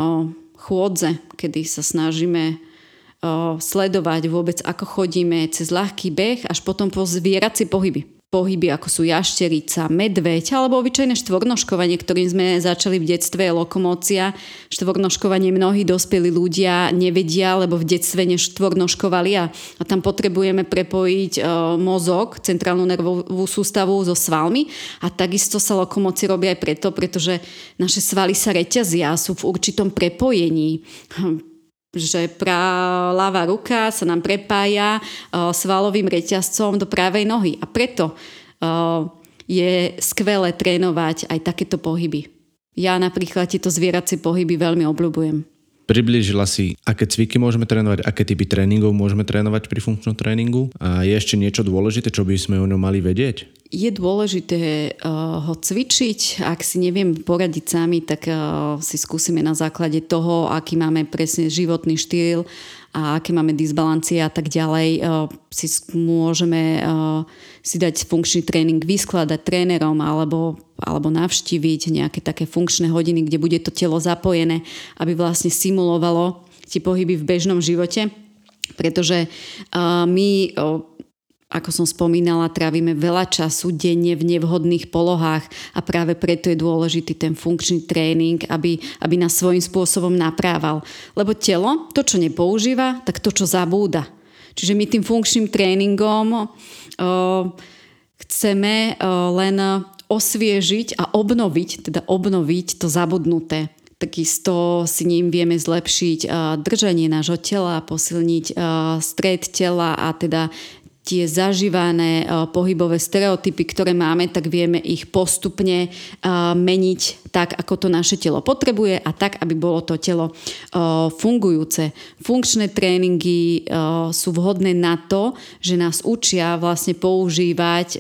Speaker 2: chôdze, kedy sa snažíme o, sledovať vôbec, ako chodíme cez ľahký beh až potom po zvieracie pohyby pohyby, ako sú jašterica, medveď alebo obyčajné štvornoškovanie, ktorým sme začali v detstve, lokomócia. Štvornoškovanie mnohí dospelí ľudia nevedia, lebo v detstve neštvornoškovali a, a tam potrebujeme prepojiť e, mozog, centrálnu nervovú sústavu so svalmi a takisto sa lokomócie robia aj preto, pretože naše svaly sa reťazia, sú v určitom prepojení že ľavá ruka sa nám prepája svalovým reťazcom do pravej nohy. A preto je skvelé trénovať aj takéto pohyby. Ja napríklad tieto zvieracie pohyby veľmi obľúbujem.
Speaker 1: Priblížila si, aké cviky môžeme trénovať, aké typy tréningov môžeme trénovať pri funkčnom tréningu a je ešte niečo dôležité, čo by sme o ňom mali vedieť?
Speaker 2: je dôležité uh, ho cvičiť. Ak si neviem poradiť sami, tak uh, si skúsime na základe toho, aký máme presne životný štýl a aké máme disbalancie a tak ďalej. Uh, si môžeme uh, si dať funkčný tréning vyskladať trénerom alebo, alebo navštíviť nejaké také funkčné hodiny, kde bude to telo zapojené, aby vlastne simulovalo tie pohyby v bežnom živote. Pretože uh, my ako som spomínala, trávime veľa času denne v nevhodných polohách a práve preto je dôležitý ten funkčný tréning, aby, aby nás svojím spôsobom naprával. Lebo telo, to, čo nepoužíva, tak to, čo zabúda. Čiže my tým funkčným tréningom o, chceme o, len osviežiť a obnoviť, teda obnoviť to zabudnuté. Takisto si ním vieme zlepšiť držanie nášho tela, posilniť stred tela a teda tie zažívané uh, pohybové stereotypy, ktoré máme, tak vieme ich postupne uh, meniť tak, ako to naše telo potrebuje a tak, aby bolo to telo uh, fungujúce. Funkčné tréningy sú vhodné na to, že nás učia vlastne používať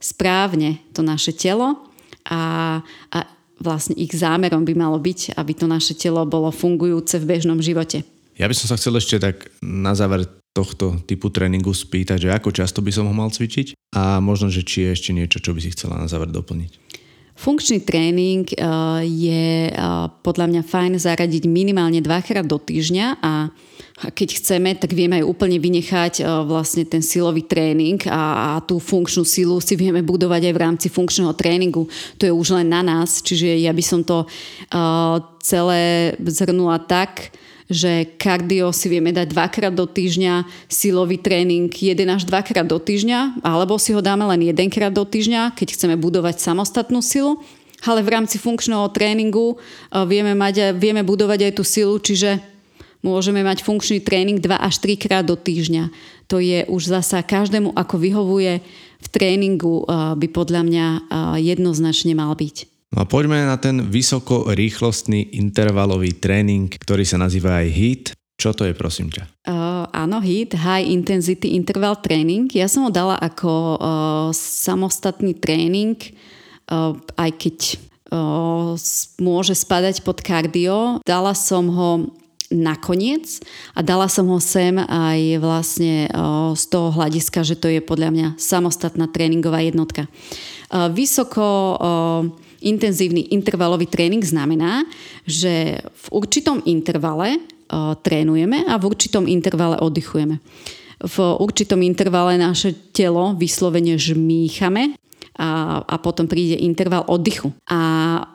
Speaker 2: správne to naše telo a, a vlastne ich zámerom by malo byť, aby to naše telo bolo fungujúce v bežnom živote.
Speaker 1: Ja by som sa chcel ešte tak na záver tohto typu tréningu spýtať, že ako často by som ho mal cvičiť a možno, že či je ešte niečo, čo by si chcela na záver doplniť.
Speaker 2: Funkčný tréning eh, je eh, podľa mňa fajn zaradiť minimálne dvakrát do týždňa a keď chceme, tak vieme aj úplne vynechať eh, vlastne ten silový tréning a, tú funkčnú silu si vieme budovať aj v rámci funkčného tréningu. To je už len na nás, čiže ja by som to celé zhrnula tak, že kardio si vieme dať dvakrát do týždňa, silový tréning jeden až dvakrát do týždňa, alebo si ho dáme len jedenkrát do týždňa, keď chceme budovať samostatnú silu. Ale v rámci funkčného tréningu eh, vieme, mať, vieme budovať aj tú silu, čiže môžeme mať funkčný tréning 2 až 3 krát do týždňa. To je už zasa každému, ako vyhovuje v tréningu, eh, by podľa mňa eh, jednoznačne mal byť.
Speaker 1: No a poďme na ten vysokorýchlostný intervalový tréning, ktorý sa nazýva aj HIIT. Čo to je, prosím ťa?
Speaker 2: Uh, áno, HIIT, High Intensity Interval Training. Ja som ho dala ako uh, samostatný tréning, uh, aj keď uh, môže spadať pod kardio. Dala som ho nakoniec a dala som ho sem aj vlastne z toho hľadiska, že to je podľa mňa samostatná tréningová jednotka. Vysoko intenzívny intervalový tréning znamená, že v určitom intervale uh, trénujeme a v určitom intervale oddychujeme. V určitom intervale naše telo vyslovene žmýchame a, a potom príde interval oddychu. A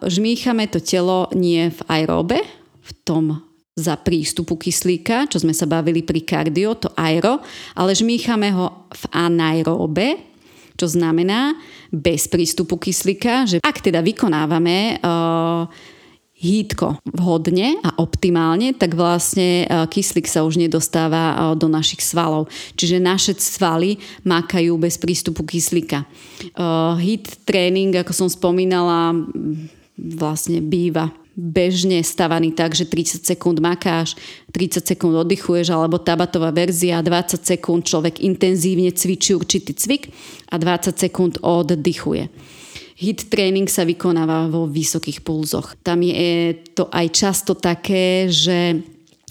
Speaker 2: žmýchame to telo nie v aeróbe, v tom za prístupu kyslíka, čo sme sa bavili pri kardio, to aero, ale žmýchame ho v anaeróbe, čo znamená bez prístupu kyslíka, že ak teda vykonávame uh, hítko vhodne a optimálne, tak vlastne kyslík sa už nedostáva do našich svalov. Čiže naše svaly makajú bez prístupu kyslíka. Hit tréning, ako som spomínala, vlastne býva bežne stavaný tak, že 30 sekúnd makáš, 30 sekúnd oddychuješ, alebo tabatová verzia, 20 sekúnd človek intenzívne cvičí určitý cvik a 20 sekúnd oddychuje. HIT tréning sa vykonáva vo vysokých pulzoch. Tam je to aj často také, že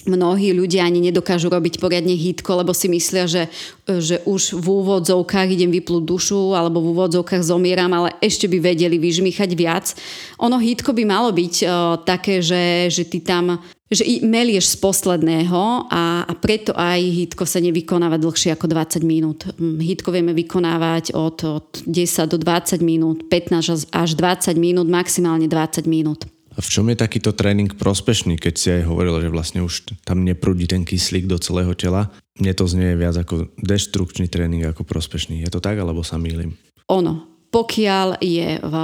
Speaker 2: mnohí ľudia ani nedokážu robiť poriadne hitko, lebo si myslia, že, že už v úvodzovkách idem vyplúť dušu alebo v úvodzovkách zomieram, ale ešte by vedeli vyžmýchať viac. Ono hitko by malo byť uh, také, že, že ty tam že melieš z posledného a, a preto aj hitko sa nevykonáva dlhšie ako 20 minút. Hm, hitko vieme vykonávať od, od 10 do 20 minút, 15 až 20 minút, maximálne 20 minút.
Speaker 1: A v čom je takýto tréning prospešný, keď si aj hovoril, že vlastne už tam neprúdi ten kyslík do celého tela? Mne to znie viac ako deštrukčný tréning ako prospešný. Je to tak, alebo sa mýlim?
Speaker 2: Ono. Pokiaľ je v,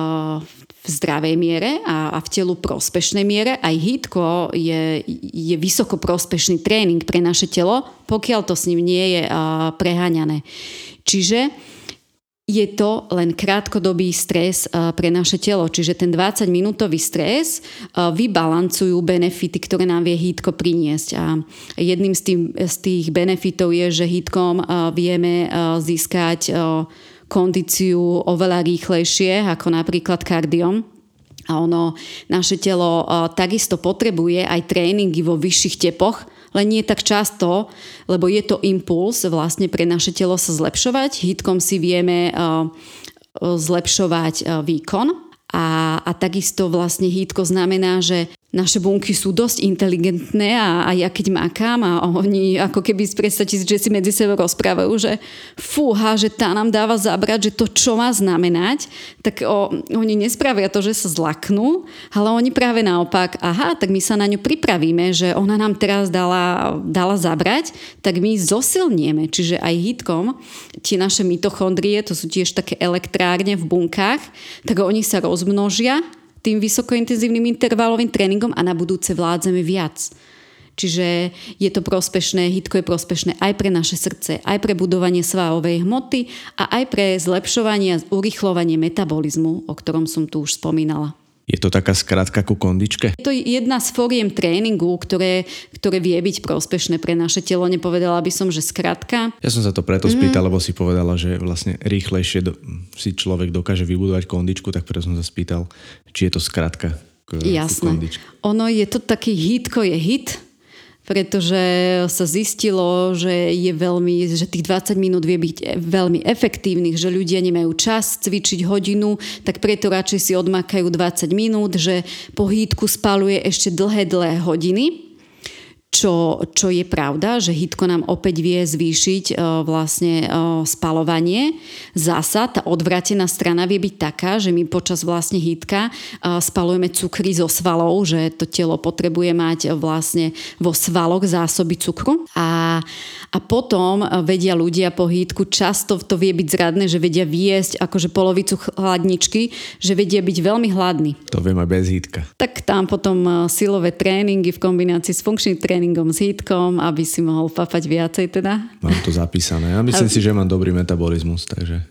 Speaker 2: v zdravej miere a, a v telu prospešnej miere, aj hitko je, je vysoko prospešný tréning pre naše telo, pokiaľ to s ním nie je a, preháňané. Čiže je to len krátkodobý stres pre naše telo. Čiže ten 20-minútový stres vybalancujú benefity, ktoré nám vie hítko priniesť. A jedným z tých, z tých benefitov je, že hítkom vieme získať kondíciu oveľa rýchlejšie, ako napríklad kardiom. A ono, naše telo takisto potrebuje aj tréningy vo vyšších tepoch, len nie tak často, lebo je to impuls vlastne pre naše telo sa zlepšovať. Hitkom si vieme uh, zlepšovať uh, výkon a, a takisto vlastne hítko znamená, že naše bunky sú dosť inteligentné a, a ja keď makám a oni ako keby predstavte si, že si medzi sebou rozprávajú, že fúha, že tá nám dáva zabrať, že to čo má znamenať, tak o, oni nespravia to, že sa zlaknú, ale oni práve naopak, aha, tak my sa na ňu pripravíme, že ona nám teraz dala, dala zabrať, tak my zosilnieme, čiže aj hitkom tie naše mitochondrie, to sú tiež také elektrárne v bunkách, tak oni sa rozmnožia tým vysokointenzívnym intervalovým tréningom a na budúce vládzeme viac. Čiže je to prospešné, hitko je prospešné aj pre naše srdce, aj pre budovanie svalovej hmoty a aj pre zlepšovanie a urychlovanie metabolizmu, o ktorom som tu už spomínala.
Speaker 1: Je to taká skratka ku kondičke?
Speaker 2: Je to jedna z fóriem tréningu, ktoré, ktoré vie byť prospešné pre naše telo. Nepovedala by som, že skratka.
Speaker 1: Ja som sa to preto mm. spýtal, lebo si povedala, že vlastne rýchlejšie do, si človek dokáže vybudovať kondičku, tak preto som sa spýtal, či je to skratka.
Speaker 2: Jasné. Ono je to taký hitko je hit, pretože sa zistilo, že je veľmi, že tých 20 minút vie byť veľmi efektívnych, že ľudia nemajú čas cvičiť hodinu, tak preto radšej si odmakajú 20 minút, že po hýtku spaluje ešte dlhé, dlhé hodiny čo, čo je pravda, že hitko nám opäť vie zvýšiť uh, vlastne uh, spalovanie. Zasa tá odvratená strana vie byť taká, že my počas vlastne hitka uh, spalujeme cukry zo svalov, že to telo potrebuje mať vlastne vo svaloch zásoby cukru a, a potom vedia ľudia po hítku, často to vie byť zradné, že vedia viesť akože polovicu chladničky, že vedia byť veľmi hladní.
Speaker 1: To viem aj bez hítka.
Speaker 2: Tak tam potom silové tréningy v kombinácii s funkčným tréningom tréningom s hitkom, aby si mohol papať viacej teda.
Speaker 1: Mám to zapísané. Ja myslím a... si, že mám dobrý metabolizmus, takže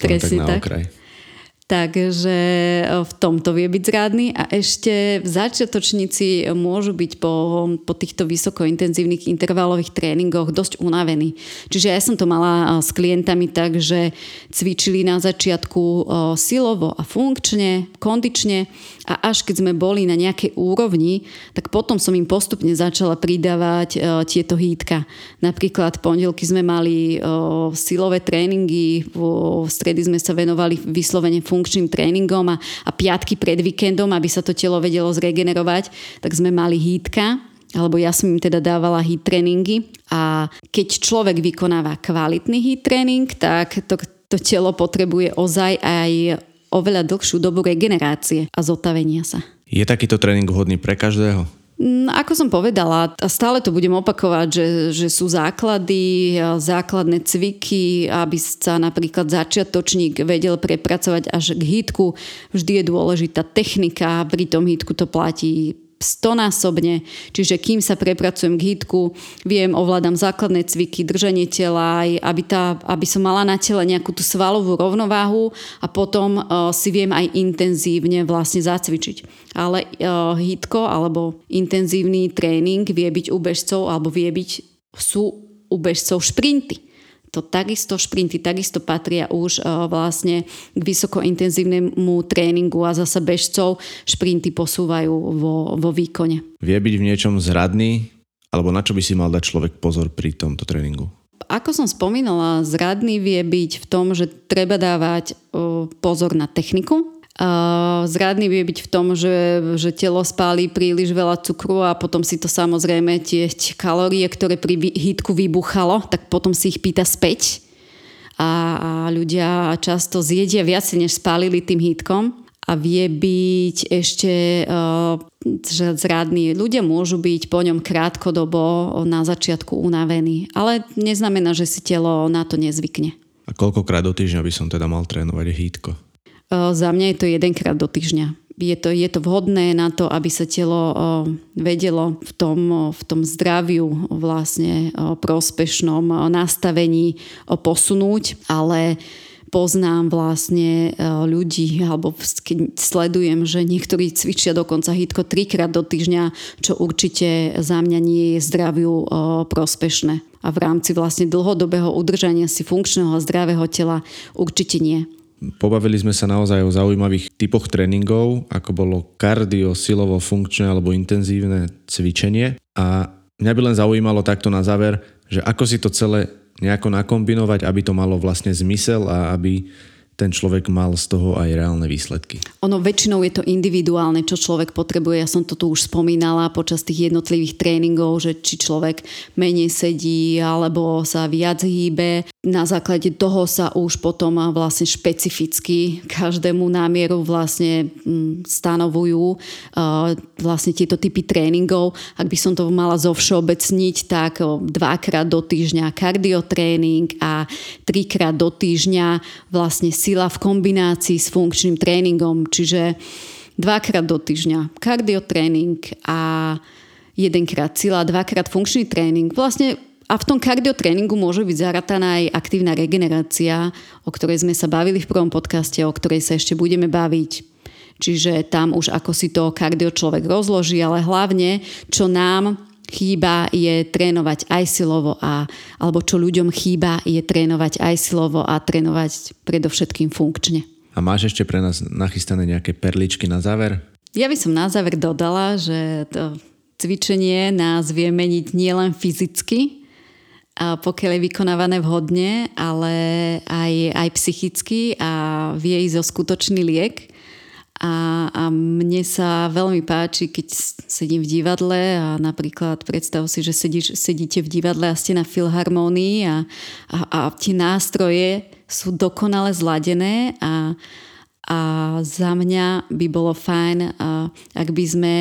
Speaker 2: Presne tak. tak. Takže v tomto vie byť zrádny a ešte začiatočníci môžu byť po, po týchto vysokointenzívnych intervalových tréningoch dosť unavení. Čiže ja som to mala s klientami tak, že cvičili na začiatku silovo a funkčne, kondične a až keď sme boli na nejakej úrovni, tak potom som im postupne začala pridávať tieto hýtka. Napríklad pondelky sme mali silové tréningy, v stredy sme sa venovali vyslovene funkčným tréningom a, a piatky pred víkendom, aby sa to telo vedelo zregenerovať, tak sme mali hýtka alebo ja som im teda dávala hit tréningy a keď človek vykonáva kvalitný hit tréning, tak to, to telo potrebuje ozaj aj oveľa dlhšiu dobu regenerácie a zotavenia sa.
Speaker 1: Je takýto tréning vhodný pre každého?
Speaker 2: Ako som povedala, stále to budem opakovať, že, že sú základy, základné cviky, aby sa napríklad začiatočník vedel prepracovať až k hitku. Vždy je dôležitá technika, pri tom hitku to platí stonásobne, čiže kým sa prepracujem k hitku, viem, ovládam základné cviky, držanie tela, aj aby, tá, aby som mala na tele nejakú tú svalovú rovnováhu a potom uh, si viem aj intenzívne vlastne zacvičiť. Ale uh, hitko alebo intenzívny tréning vie byť u bežcov alebo vie byť, sú u bežcov šprinty to takisto šprinty takisto patria už uh, vlastne k vysokointenzívnemu tréningu a zasa bežcov šprinty posúvajú vo, vo výkone.
Speaker 1: Vie byť v niečom zradný? Alebo na čo by si mal dať človek pozor pri tomto tréningu?
Speaker 2: Ako som spomínala, zradný vie byť v tom, že treba dávať uh, pozor na techniku, Zradný vie byť v tom, že, že telo spáli príliš veľa cukru a potom si to samozrejme tie kalórie, ktoré pri hitku vybuchalo, tak potom si ich pýta späť. A, a ľudia často zjedia viac, než spálili tým hitkom a vie byť ešte uh, zradný. Ľudia môžu byť po ňom krátkodobo na začiatku unavení, ale neznamená, že si telo na to nezvykne.
Speaker 1: A koľkokrát do týždňa by som teda mal trénovať hítko?
Speaker 2: Za mňa je to jedenkrát do týždňa. Je to, je to vhodné na to, aby sa telo vedelo v tom, v tom zdraviu vlastne prospešnom nastavení posunúť, ale poznám vlastne ľudí, alebo sledujem, že niektorí cvičia dokonca hitko trikrát do týždňa, čo určite za mňa nie je zdraviu prospešné. A v rámci vlastne dlhodobého udržania si funkčného a zdravého tela určite nie.
Speaker 1: Pobavili sme sa naozaj o zaujímavých typoch tréningov, ako bolo kardio, silovo, funkčné alebo intenzívne cvičenie. A mňa by len zaujímalo takto na záver, že ako si to celé nejako nakombinovať, aby to malo vlastne zmysel a aby ten človek mal z toho aj reálne výsledky.
Speaker 2: Ono väčšinou je to individuálne, čo človek potrebuje. Ja som to tu už spomínala počas tých jednotlivých tréningov, že či človek menej sedí alebo sa viac hýbe. Na základe toho sa už potom vlastne špecificky každému námieru vlastne mm, stanovujú vlastne tieto typy tréningov. Ak by som to mala zovšeobecniť, tak dvakrát do týždňa kardiotréning a trikrát do týždňa vlastne sila v kombinácii s funkčným tréningom, čiže dvakrát do týždňa kardiotréning a jedenkrát sila, dvakrát funkčný tréning. Vlastne a v tom kardiotréningu môže byť zarataná aj aktívna regenerácia, o ktorej sme sa bavili v prvom podcaste, o ktorej sa ešte budeme baviť. Čiže tam už ako si to kardio človek rozloží, ale hlavne, čo nám chýba je trénovať aj silovo a, alebo čo ľuďom chýba je trénovať aj silovo a trénovať predovšetkým funkčne.
Speaker 1: A máš ešte pre nás nachystané nejaké perličky na záver?
Speaker 2: Ja by som na záver dodala, že to cvičenie nás vie meniť nielen fyzicky, pokiaľ je vykonávané vhodne, ale aj, aj psychicky a vie ísť o skutočný liek. A, a mne sa veľmi páči, keď sedím v divadle a napríklad predstav si, že sedíš, sedíte v divadle a ste na filharmónii a, a, a tie nástroje sú dokonale zladené a, a za mňa by bolo fajn, a, ak by sme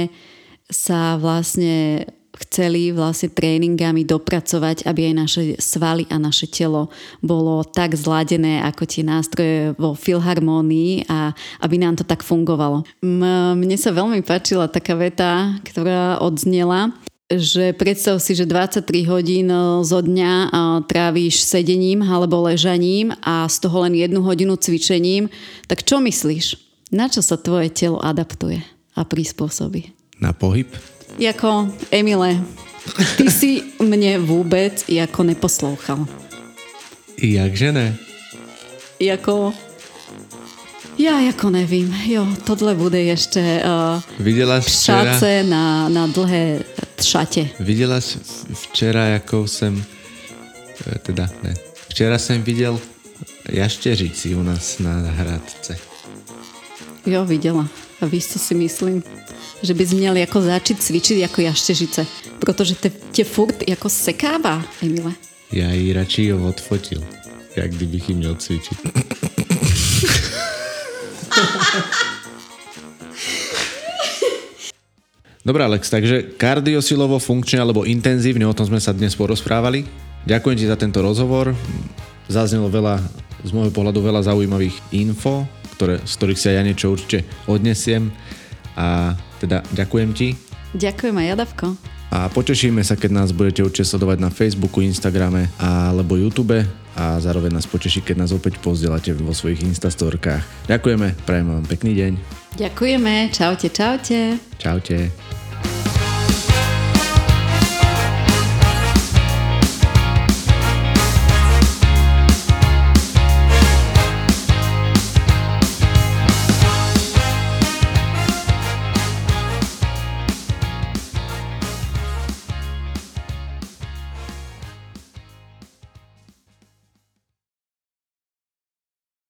Speaker 2: sa vlastne chceli vlastne tréningami dopracovať, aby aj naše svaly a naše telo bolo tak zladené ako tie nástroje vo filharmónii a aby nám to tak fungovalo. Mne sa veľmi páčila taká veta, ktorá odznela, že predstav si, že 23 hodín zo dňa trávíš sedením alebo ležaním a z toho len jednu hodinu cvičením, tak čo myslíš? Na čo sa tvoje telo adaptuje a prispôsobí?
Speaker 1: Na pohyb?
Speaker 2: Jako, Emile, ty si mne vôbec jako neposlouchal.
Speaker 1: Jakže ne?
Speaker 2: Jako, ja jako nevím, jo, tohle bude ešte uh,
Speaker 1: Videla včera...
Speaker 2: na, na dlhé šate.
Speaker 1: Videla včera, ako som, e, teda ne, včera som videl jašteřici u nás na hradce.
Speaker 2: Jo, videla. A víš, co si myslím? že by měli jako začít cvičit jako jaštežice, protože te, tě furt jako sekává, Emile.
Speaker 1: Já ji radši ho odfotil, jak kdybych ji měl cvičit. Dobre Alex, takže kardiosilovo, funkčne alebo intenzívne, o tom sme sa dnes porozprávali. Ďakujem ti za tento rozhovor. Zaznelo veľa, z môjho pohľadu veľa zaujímavých info, ktoré, z ktorých si aj ja niečo určite odnesiem. A teda ďakujem ti.
Speaker 2: Ďakujem aj Jadavko.
Speaker 1: A potešíme sa, keď nás budete určite sledovať na Facebooku, Instagrame alebo YouTube a zároveň nás poteší, keď nás opäť pozdielate vo svojich instastorkách. Ďakujeme, prajem vám pekný deň.
Speaker 2: Ďakujeme, čaute, čaute.
Speaker 1: Čaute.